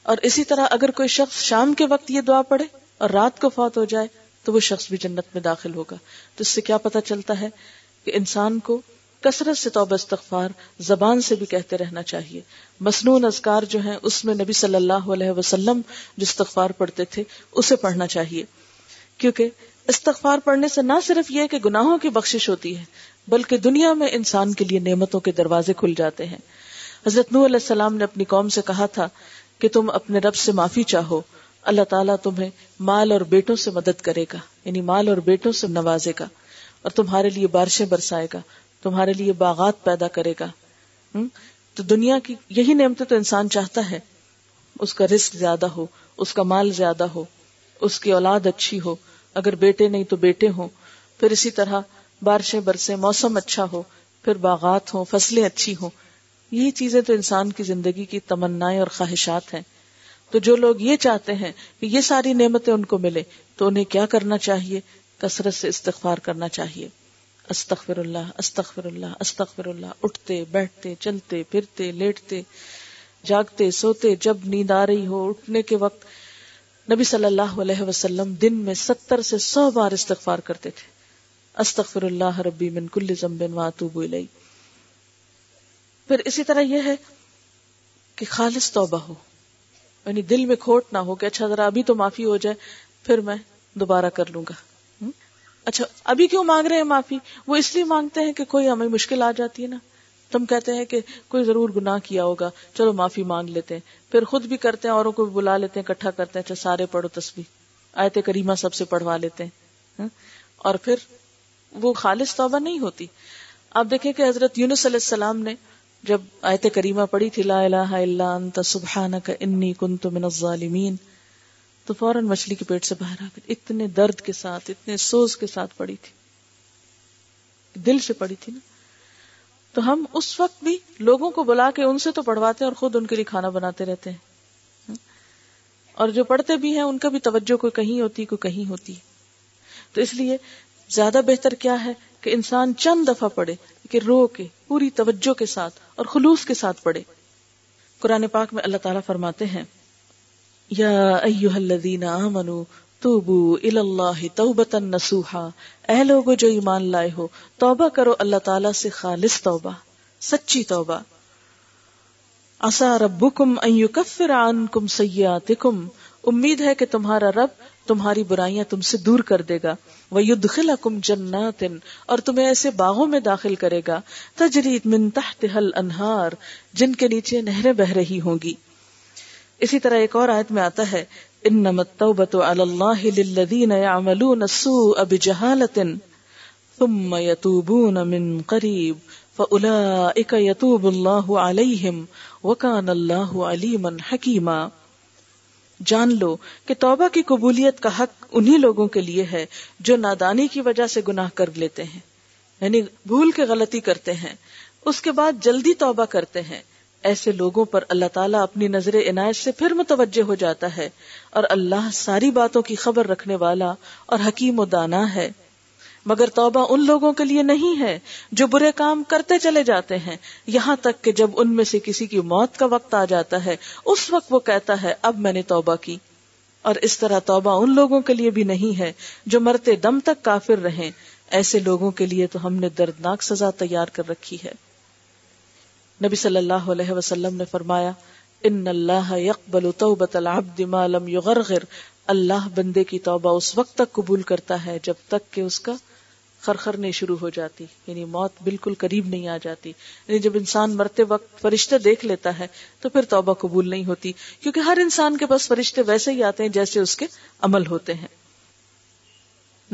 اور اسی طرح اگر کوئی شخص شام کے وقت یہ دعا پڑھے اور رات کو فوت ہو جائے تو وہ شخص بھی جنت میں داخل ہوگا۔ تو اس سے کیا پتا چلتا ہے کہ انسان کو کثرت سے توبہ استغفار زبان سے بھی کہتے رہنا چاہیے۔ مصنون اذکار جو ہیں، اس میں نبی صلی اللہ علیہ وسلم جو استغفار پڑھتے تھے، اسے پڑھنا چاہیے۔ کیونکہ استغفار پڑھنے سے نہ صرف یہ کہ گناہوں کی بخشش ہوتی ہے، بلکہ دنیا میں انسان کے لیے نعمتوں کے دروازے کھل جاتے ہیں۔ حضرت نو علیہ السلام نے اپنی قوم سے کہا تھا کہ تم اپنے رب سے معافی چاہو، اللہ تعالیٰ تمہیں مال اور بیٹوں سے مدد کرے گا یعنی مال اور بیٹوں سے نوازے گا اور تمہارے لیے بارشیں برسائے گا۔ تمہارے لیے باغات پیدا کرے گا۔ تو دنیا کی یہی نعمتیں تو انسان چاہتا ہے۔ اس کا رسک زیادہ ہو، اس کا مال زیادہ ہو، اس کی اولاد اچھی ہو۔ اگر بیٹے نہیں تو بیٹے ہوں۔ پھر اسی طرح بارشیں برسے موسم اچھا ہو، پھر باغات ہوں، فصلیں اچھی ہوں۔ یہی چیزیں تو انسان کی زندگی کی تمنا اور خواہشات ہیں۔ تو جو لوگ یہ چاہتے ہیں کہ یہ ساری نعمتیں ان کو ملے تو انہیں کیا کرنا چاہیے؟ کثرت سے استغفار کرنا چاہیے۔ استغفر اللہ استغفر اللہ استغفر اللہ۔ اٹھتے، بیٹھتے، چلتے، پھرتے، لیٹتے، جاگتے، سوتے، جب نیند آ رہی ہو، اٹھنے کے وقت نبی صلی اللہ علیہ وسلم دن میں ستر سے سو بار استغفار کرتے تھے۔ استغفر اللہ ربی من کل زمبن واتوب الی۔ پھر اسی طرح یہ ہے کہ خالص توبہ ہو۔ یعنی دل میں کھوٹ نہ ہو کہ اچھا ذرا ابھی تو معافی ہو جائے، پھر میں دوبارہ کر لوں گا۔ اچھا ابھی کیوں مانگ رہے ہیں معافی؟ وہ اس لیے مانگتے ہیں کہ کوئی ہمیں مشکل آ جاتی ہے نا۔ تم کہتے ہیں کہ کوئی ضرور گناہ کیا ہوگا۔ چلو، معافی مانگ لیتے ہیں۔ پھر خود بھی کرتے ہیں، اوروں کو بھی بلا لیتے ہیں، اکٹھا کرتے ہیں۔ اچھا سارے پڑھو تسبیح۔ آیت کریمہ سب سے پڑھوا لیتے ہیں۔ ہاں؟ اور پھر وہ خالص توبہ نہیں ہوتی۔ آپ دیکھیں کہ حضرت یونس علیہ السلام نے جب آیت کریمہ پڑھی تھی، لا الہ الا انت سبحانک، انی کنت من الظالمین تو فوراً مچھلی کے پیٹ سے باہر آ گئی۔ اتنے درد کے ساتھ، اتنے سوز کے ساتھ پڑی تھی۔ دل سے پڑی تھی نا۔ تو ہم اس وقت بھی لوگوں کو بلا کے ان سے تو پڑھواتے ہیں اور خود ان کے لیے کھانا بناتے رہتے ہیں۔ اور جو پڑھتے بھی ہیں، ان کا بھی توجہ کوئی کہیں ہوتی، کوئی کہیں ہوتی۔ تو اس لیے زیادہ بہتر کیا ہے کہ انسان چند دفعہ پڑھے کہ رو کے، پوری توجہ کے ساتھ اور خلوص کے ساتھ پڑھے۔ قرآن پاک میں اللہ تعالیٰ فرماتے ہیں یا ایوہ الذین آمنوا توبو اللہ توبتا نسوحا اے لوگو جو ایمان لائے ہو، توبہ کرو، اللہ تعالی سے خالص توبہ، سچی توبہ۔ اسا ربکم ان یکفر عنکم سیئاتکم۔ امید ہے کہ تمہارا رب تمہاری برائیاں تم سے دور کر دے گا۔ وَيُدْخِلَكُمْ جَنَّاتٍ اور تمہیں ایسے باغوں میں داخل کرے گا۔ تجرید من تحتها الانہار، جن کے نیچے نہریں بہ رہی ہوں گی۔ اسی طرح ایک اور آیت میں آتا ہے انما التوبة على الله للذين يعملون السوء بجهالة ثم يتوبون من قريب فأولئك يتوب الله عليهم وكان الله عليما حكيما۔ جان لو کہ توبہ کی قبولیت کا حق انہی لوگوں کے لیے ہے جو نادانی کی وجہ سے گناہ کر لیتے ہیں یعنی بھول کے غلطی کرتے ہیں، اس کے بعد جلدی توبہ کرتے ہیں۔ ایسے لوگوں پر اللہ تعالیٰ اپنی نظر عنایت سے پھر متوجہ ہو جاتا ہے اور اللہ ساری باتوں کی خبر رکھنے والا اور حکیم و دانا ہے۔ مگر توبہ ان لوگوں کے لیے نہیں ہے جو برے کام کرتے چلے جاتے ہیں۔ یہاں تک کہ جب ان میں سے کسی کی موت کا وقت آ جاتا ہے، اس وقت وہ کہتا ہے، اب میں نے توبہ کی۔ اور اس طرح توبہ ان لوگوں کے لیے بھی نہیں ہے جو مرتے دم تک کافر رہیں۔ ایسے لوگوں کے لیے تو ہم نے دردناک سزا تیار کر رکھی ہے۔ نبی صلی اللہ علیہ وسلم نے فرمایا، ان اللہ یقبل توبت العبد ما لم یغرغر. اللہ بندے کی توبہ اس وقت تک قبول کرتا ہے جب تک کہ اس کا خرخر نہیں شروع ہو جاتی یعنی موت بالکل قریب نہیں آ جاتی۔ یعنی جب انسان مرتے وقت فرشتے دیکھ لیتا ہے تو پھر توبہ قبول نہیں ہوتی، کیونکہ ہر انسان کے پاس فرشتے ویسے ہی آتے ہیں جیسے اس کے عمل ہوتے ہیں۔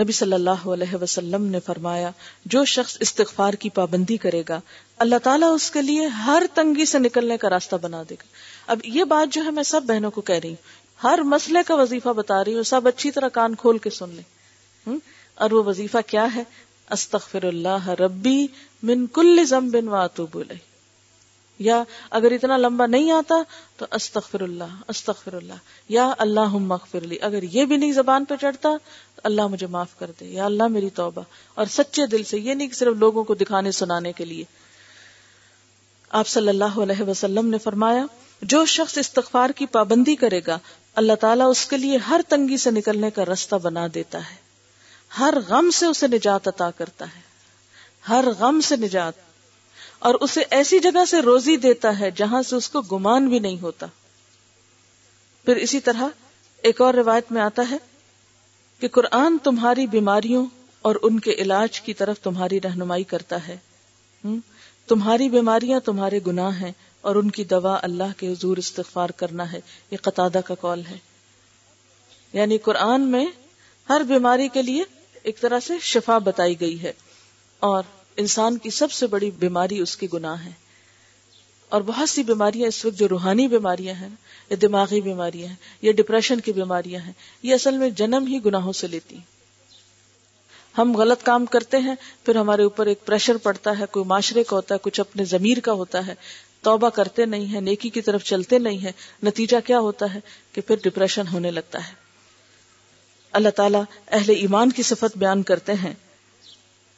نبی صلی اللہ علیہ وسلم نے فرمایا، جو شخص استغفار کی پابندی کرے گا، اللہ تعالیٰ اس کے لیے ہر تنگی سے نکلنے کا راستہ بنا دے گا۔ اب یہ بات جو ہے، میں سب بہنوں کو کہہ رہی ہوں۔ ہر مسئلے کا وظیفہ بتا رہی ہوں، سب اچھی طرح کان کھول کے سن لیں۔ اور وہ وظیفہ کیا ہے؟ استغفر اللہ ربی من کل ذنب واتوب الیہ۔ یا اگر اتنا لمبا نہیں آتا تو استغفر اللہ استغفر اللہ یا اللہ مغفر لی، اگر یہ بھی نہیں زبان پہ چڑھتا تو اللہ مجھے معاف کر دے، یا اللہ میری توبہ، اور سچے دل سے یہ نہیں کہ صرف لوگوں کو دکھانے سنانے کے لیے۔ آپ صلی اللہ علیہ وسلم نے فرمایا، جو شخص استغفار کی پابندی کرے گا، اللہ تعالیٰ اس کے لیے ہر تنگی سے نکلنے کا رستہ بنا دیتا ہے۔ ہر غم سے اسے نجات عطا کرتا ہے۔ ہر غم سے نجات۔ اور اسے ایسی جگہ سے روزی دیتا ہے جہاں سے اس کو گمان بھی نہیں ہوتا۔ پھر اسی طرح ایک اور روایت میں آتا ہے کہ قرآن تمہاری بیماریوں اور ان کے علاج کی طرف تمہاری رہنمائی کرتا ہے۔ تمہاری بیماریاں تمہارے گناہ ہیں اور ان کی دوا اللہ کے حضور استغفار کرنا ہے۔ یہ قطادہ کا کال ہے۔ یعنی قرآن میں ہر بیماری کے لیے ایک طرح سے شفا بتائی گئی ہے۔ اور انسان کی سب سے بڑی بیماری اس کی گناہ ہے۔ اور بہت سی بیماریاں اس وقت جو روحانی بیماریاں ہیں، یا دماغی بیماریاں ہیں، یا ڈپریشن کی بیماریاں ہیں، یہ اصل میں جنم ہی گناہوں سے لیتی۔ ہیں ہم غلط کام کرتے ہیں، پھر ہمارے اوپر ایک پریشر پڑتا ہے، کوئی معاشرے کا ہوتا ہے، کچھ اپنے ضمیر کا ہوتا ہے۔ توبہ کرتے نہیں ہیں، نیکی کی طرف چلتے نہیں ہیں۔ نتیجہ کیا ہوتا ہے؟ کہ پھر ڈپریشن ہونے لگتا ہے۔ اللہ تعالیٰ اہل ایمان کی صفت بیان کرتے ہیں۔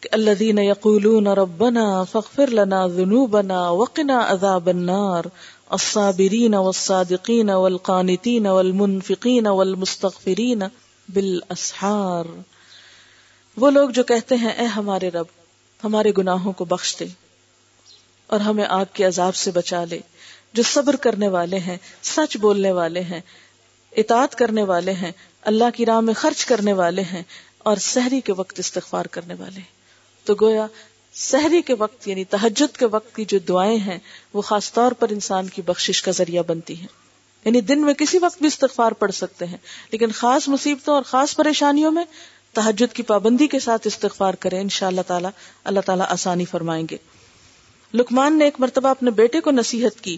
کہ الذین یقولون ربنا فاغفر لنا ذنوبنا وقنا عذاب النار. الصابرین والصادقین والقانتین والمنفقین والمستغفرین بالاسحار وہ لوگ جو کہتے ہیں، اے ہمارے رب، ہمارے گناہوں کو بخش دے اور ہمیں آگ کے عذاب سے بچا لے، جو صبر کرنے والے ہیں، سچ بولنے والے ہیں، اطاعت کرنے والے ہیں، اللہ کی راہ میں خرچ کرنے والے ہیں اور سحری کے وقت استغفار کرنے والے ہیں۔ تو گویا سحری کے وقت یعنی تحجد کے وقت کی جو دعائیں ہیں، وہ خاص طور پر انسان کی بخشش کا ذریعہ بنتی ہیں۔ یعنی دن میں کسی وقت بھی استغفار پڑھ سکتے ہیں، لیکن خاص مصیبتوں اور خاص پریشانیوں میں تحجد کی پابندی کے ساتھ استغفار کریں ان شاء اللہ تعالیٰ اللہ تعالیٰ آسانی فرمائیں گے۔ لکمان نے ایک مرتبہ اپنے بیٹے کو نصیحت کی،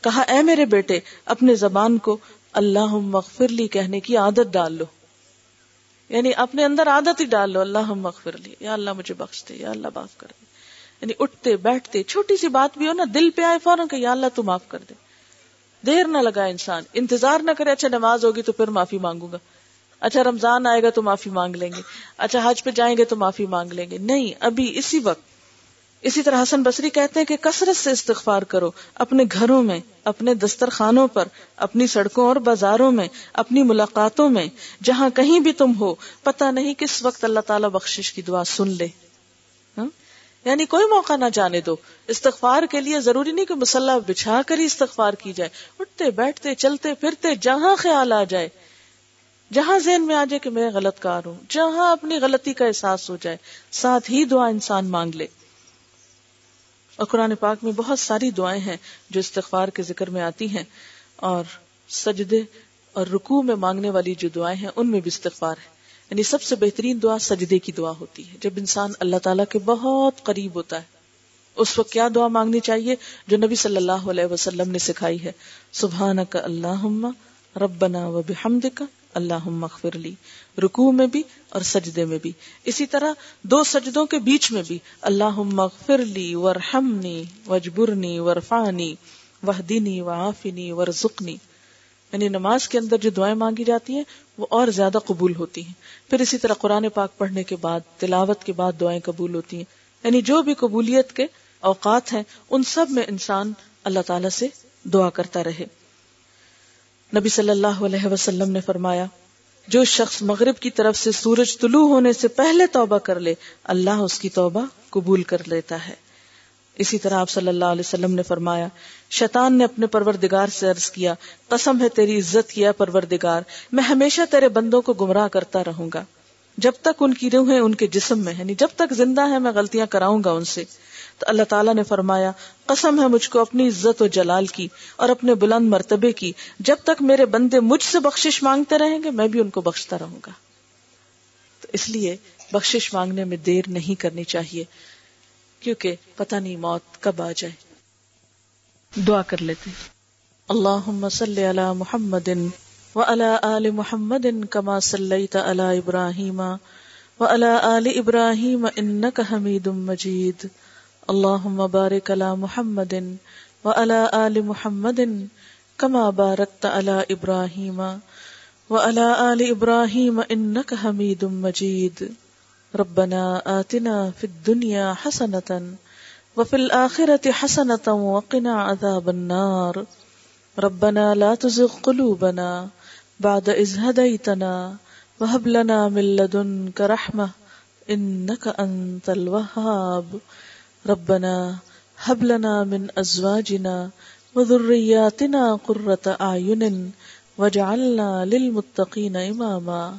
کہا، اے میرے بیٹے، اپنے زبان کو اللہ مغفر لی کہنے کی عادت ڈال لو۔ یعنی اپنے اندر عادت ہی ڈال لو اللہ مغفر لی، یا اللہ مجھے بخش دے، یا اللہ معاف کر دے۔ یعنی اٹھتے، بیٹھتے، چھوٹی سی بات بھی ہو نا، دل پہ آئے فوراً کہ یا اللہ تو معاف کر دے۔ دیر نہ لگا انسان، انتظار نہ کرے اچھا نماز ہوگی تو پھر معافی مانگوں گا۔ اچھا رمضان آئے گا تو معافی مانگ لیں گے۔ اچھا حج پہ جائیں گے تو معافی مانگ لیں گے۔ نہیں، ابھی اسی وقت اسی طرح حسن بصری کہتے ہیں کہ کثرت سے استغفار کرو، اپنے گھروں میں، اپنے دسترخانوں پر، اپنی سڑکوں اور بازاروں میں، اپنی ملاقاتوں میں، جہاں کہیں بھی تم ہو، پتہ نہیں کس وقت اللہ تعالی بخشش کی دعا سن لے۔ ہاں؟ یعنی کوئی موقع نہ جانے دو۔ استغفار کے لیے ضروری نہیں کہ مسلح بچھا کر ہی استغفار کی جائے۔ اٹھتے، بیٹھتے، چلتے، پھرتے، جہاں خیال آ جائے۔ جہاں ذہن میں آ جائے کہ میں غلط کار ہوں، جہاں اپنی غلطی کا احساس ہو جائے، ساتھ ہی دعا انسان مانگ لے۔ اور قرآن پاک میں بہت ساری دعائیں ہیں جو استغفار کے ذکر میں آتی ہیں اور سجدے اور رکوع میں مانگنے والی جو دعائیں ہیں، ان میں بھی استغفار ہے۔ یعنی سب سے بہترین دعا سجدے کی دعا ہوتی ہے۔ جب انسان اللہ تعالیٰ کے بہت قریب ہوتا ہے، اس وقت کیا دعا مانگنی چاہیے جو نبی صلی اللہ علیہ وسلم نے سکھائی ہے؟ سبحان کا اللہ ربنا و بحمد کا اللہ مغفر لی، رکوع میں بھی اور سجدے میں بھی۔ اسی طرح دو سجدوں کے بیچ میں بھی اللہ مغفر لی ورحمنی وجبرنی ورفانی وحدینی وعافنی، ورزقنی۔ یعنی نماز کے اندر جو دعائیں مانگی جاتی ہیں، وہ اور زیادہ قبول ہوتی ہیں۔ پھر اسی طرح قرآن پاک پڑھنے کے بعد، تلاوت کے بعد دعائیں قبول ہوتی ہیں۔ یعنی جو بھی قبولیت کے اوقات ہیں، ان سب میں انسان اللہ تعالی سے دعا کرتا رہے۔ نبی صلی اللہ علیہ وسلم نے فرمایا، جو شخص مغرب کی طرف سے سورج طلوع ہونے سے پہلے توبہ کر لے، اللہ اس کی توبہ قبول کر لیتا ہے۔ اسی طرح آپ صلی اللہ علیہ وسلم نے فرمایا، شیطان نے اپنے پروردگار سے عرض کیا، قسم ہے تیری عزت کیا پروردگار، میں ہمیشہ تیرے بندوں کو گمراہ کرتا رہوں گا۔ جب تک ان کی روحیں ان کے جسم میں یعنی جب تک زندہ ہے میں غلطیاں کراؤں گا ان سے۔ تو اللہ تعالیٰ نے فرمایا قسم ہے مجھ کو اپنی عزت و جلال کی اور اپنے بلند مرتبے کی۔ جب تک میرے بندے مجھ سے بخشش مانگتے رہیں گے میں بھی ان کو بخشتا رہوں گا۔ تو اس لیے بخشش مانگنے میں دیر نہیں کرنی چاہیے کیونکہ پتہ نہیں موت کب آ جائے۔ دعا کر لیتے اللہ صلی علی محمد وعلى آل محمد كما صليت على إبراهيم وعلى آل إبراهيم إنك حميد مجيد اللهم بارك على محمد وعلى آل محمد كما باركت على إبراهيم وعلى آل إبراهيم إنك حميد مجيد ربنا آتنا في الدنيا حسنة وفي الآخرة حسنة وقنا عذاب النار. ربنا لا تزغ قلوبنا بعد إذ هديتنا وهب لنا من لدنك رحمة إنك أنت الوهاب ربنا هب لنا من ازواجنا وذرياتنا قرة اعين واجعلنا للمتقين اماما.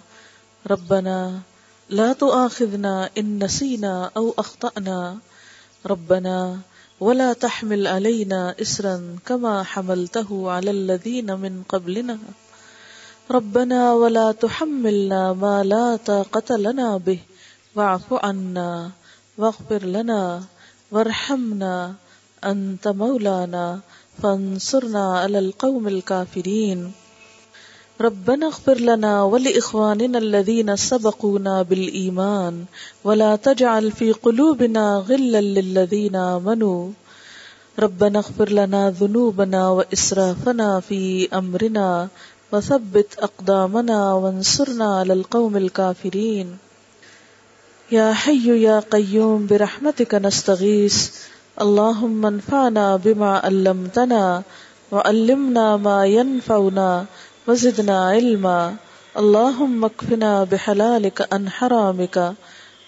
ربنا لا تؤاخذنا ان نسينا او اخطأنا ربنا ولا تحمل علينا اسرا كما حملته على الذين من قبلنا. ربنا ولا تحملنا ما لا طاقة لنا به. واعف عنا واغفر لنا وارحمنا انت مولانا فانصرنا على القوم الكافرين. ربنا اغفر لنا ولإخواننا الذين سبقونا بالإيمان ولا تجعل في قلوبنا غلا للذين آمنوا. ربنا اغفر لنا ذنوبنا وإسرافنا في أمرنا وثبت أقدامنا وانصرنا على القوم الكافرين. یا حی یا قیوم برحمتک نستغیث اللهم انفعنا بما علمتنا وعلمنا ما ينفعنا وزدنا علما. اللهم اكفنا بحلالك عن حرامك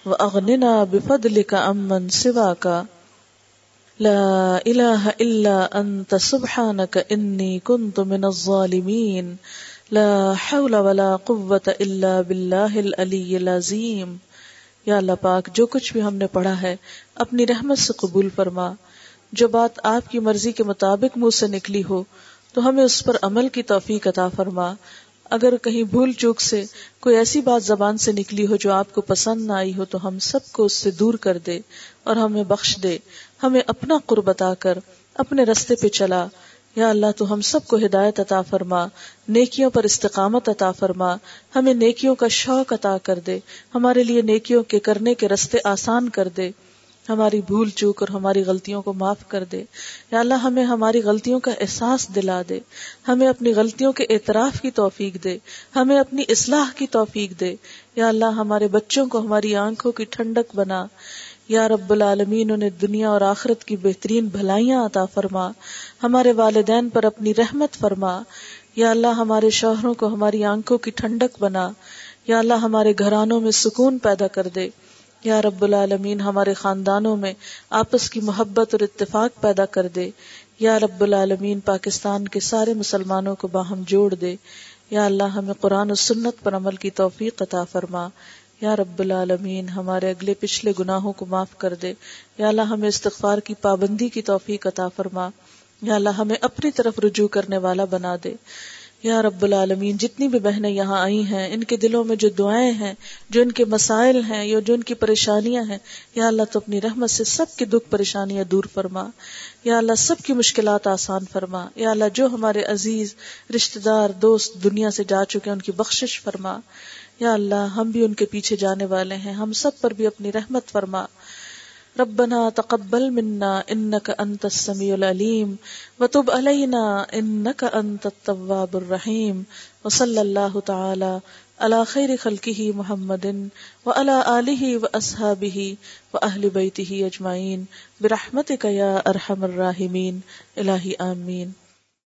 واغننا بفضلك عمن سواك. لا إله إلا أنت، سبحانك إني كنت من الظالمين. لا حول ولا قوة إلا بالله العلي العظيم. یا اللہ پاک، جو کچھ بھی ہم نے پڑھا ہے، اپنی رحمت سے قبول فرما۔ جو بات آپ کی مرضی کے مطابق منہ سے نکلی ہو، تو ہمیں اس پر عمل کی توفیق عطا فرما۔ اگر کہیں بھول چوک سے کوئی ایسی بات زبان سے نکلی ہو جو آپ کو پسند نہ آئی ہو، تو ہم سب کو اس سے دور کر دے اور ہمیں بخش دے۔ ہمیں اپنا قرب عطا کر، اپنے رستے پہ چلا۔ یا اللہ تو ہم سب کو ہدایت عطا فرما، نیکیوں پر استقامت عطا فرما، ہمیں نیکیوں کا شوق عطا کر دے، ہمارے لیے نیکیوں کے کرنے کے رستے آسان کر دے، ہماری بھول چوک اور ہماری غلطیوں کو معاف کر دے۔ یا اللہ، ہمیں ہماری غلطیوں کا احساس دلا دے، ہمیں اپنی غلطیوں کے اعتراف کی توفیق دے، ہمیں اپنی اصلاح کی توفیق دے۔ یا اللہ، ہمارے بچوں کو، ہماری آنکھوں کی ٹھنڈک بنا۔ یا رب العالمین، انہیں دنیا اور آخرت کی بہترین بھلائیاں عطا فرما۔ ہمارے والدین پر اپنی رحمت فرما۔ یا اللہ، ہمارے شوہروں کو ہماری آنکھوں کی ٹھنڈک بنا۔ یا اللہ، ہمارے گھرانوں میں سکون پیدا کر دے۔ یا رب العالمین، ہمارے خاندانوں میں آپس کی محبت اور اتفاق پیدا کر دے۔ یا رب العالمین، پاکستان کے سارے مسلمانوں کو باہم جوڑ دے۔ یا اللہ، ہمیں قرآن و سنت پر عمل کی توفیق عطا فرما۔ یا رب العالمین، ہمارے اگلے پچھلے گناہوں کو معاف کر دے۔ یا اللہ، ہمیں استغفار کی پابندی کی توفیق عطا فرما۔ یا اللہ، ہمیں اپنی طرف رجوع کرنے والا بنا دے۔ یا رب العالمین، جتنی بھی بہنیں یہاں آئی ہیں، ان کے دلوں میں جو دعائیں ہیں، جو ان کے مسائل ہیں، یا جو ان کی پریشانیاں ہیں، یا اللہ، تو اپنی رحمت سے سب کی دکھ پریشانیاں دور فرما۔ یا اللہ، سب کی مشکلات آسان فرما۔ یا اللہ، جو ہمارے عزیز، رشتہ دار، دوست دنیا سے جا چکے ہیں، ان کی بخشش فرما۔ یا اللہ، ہم بھی ان کے پیچھے جانے والے ہیں، ہم سب پر بھی اپنی رحمت فرما۔ ربنا تقبل منا انك انت السميع العليم وتب علينا انك انت التواب الرحيم وصلى الله تعالى على خير خلقه محمد وعلى اله واصحابه واهل بيته اجمعين برحمتك يا ارحم الراحمين الهي امين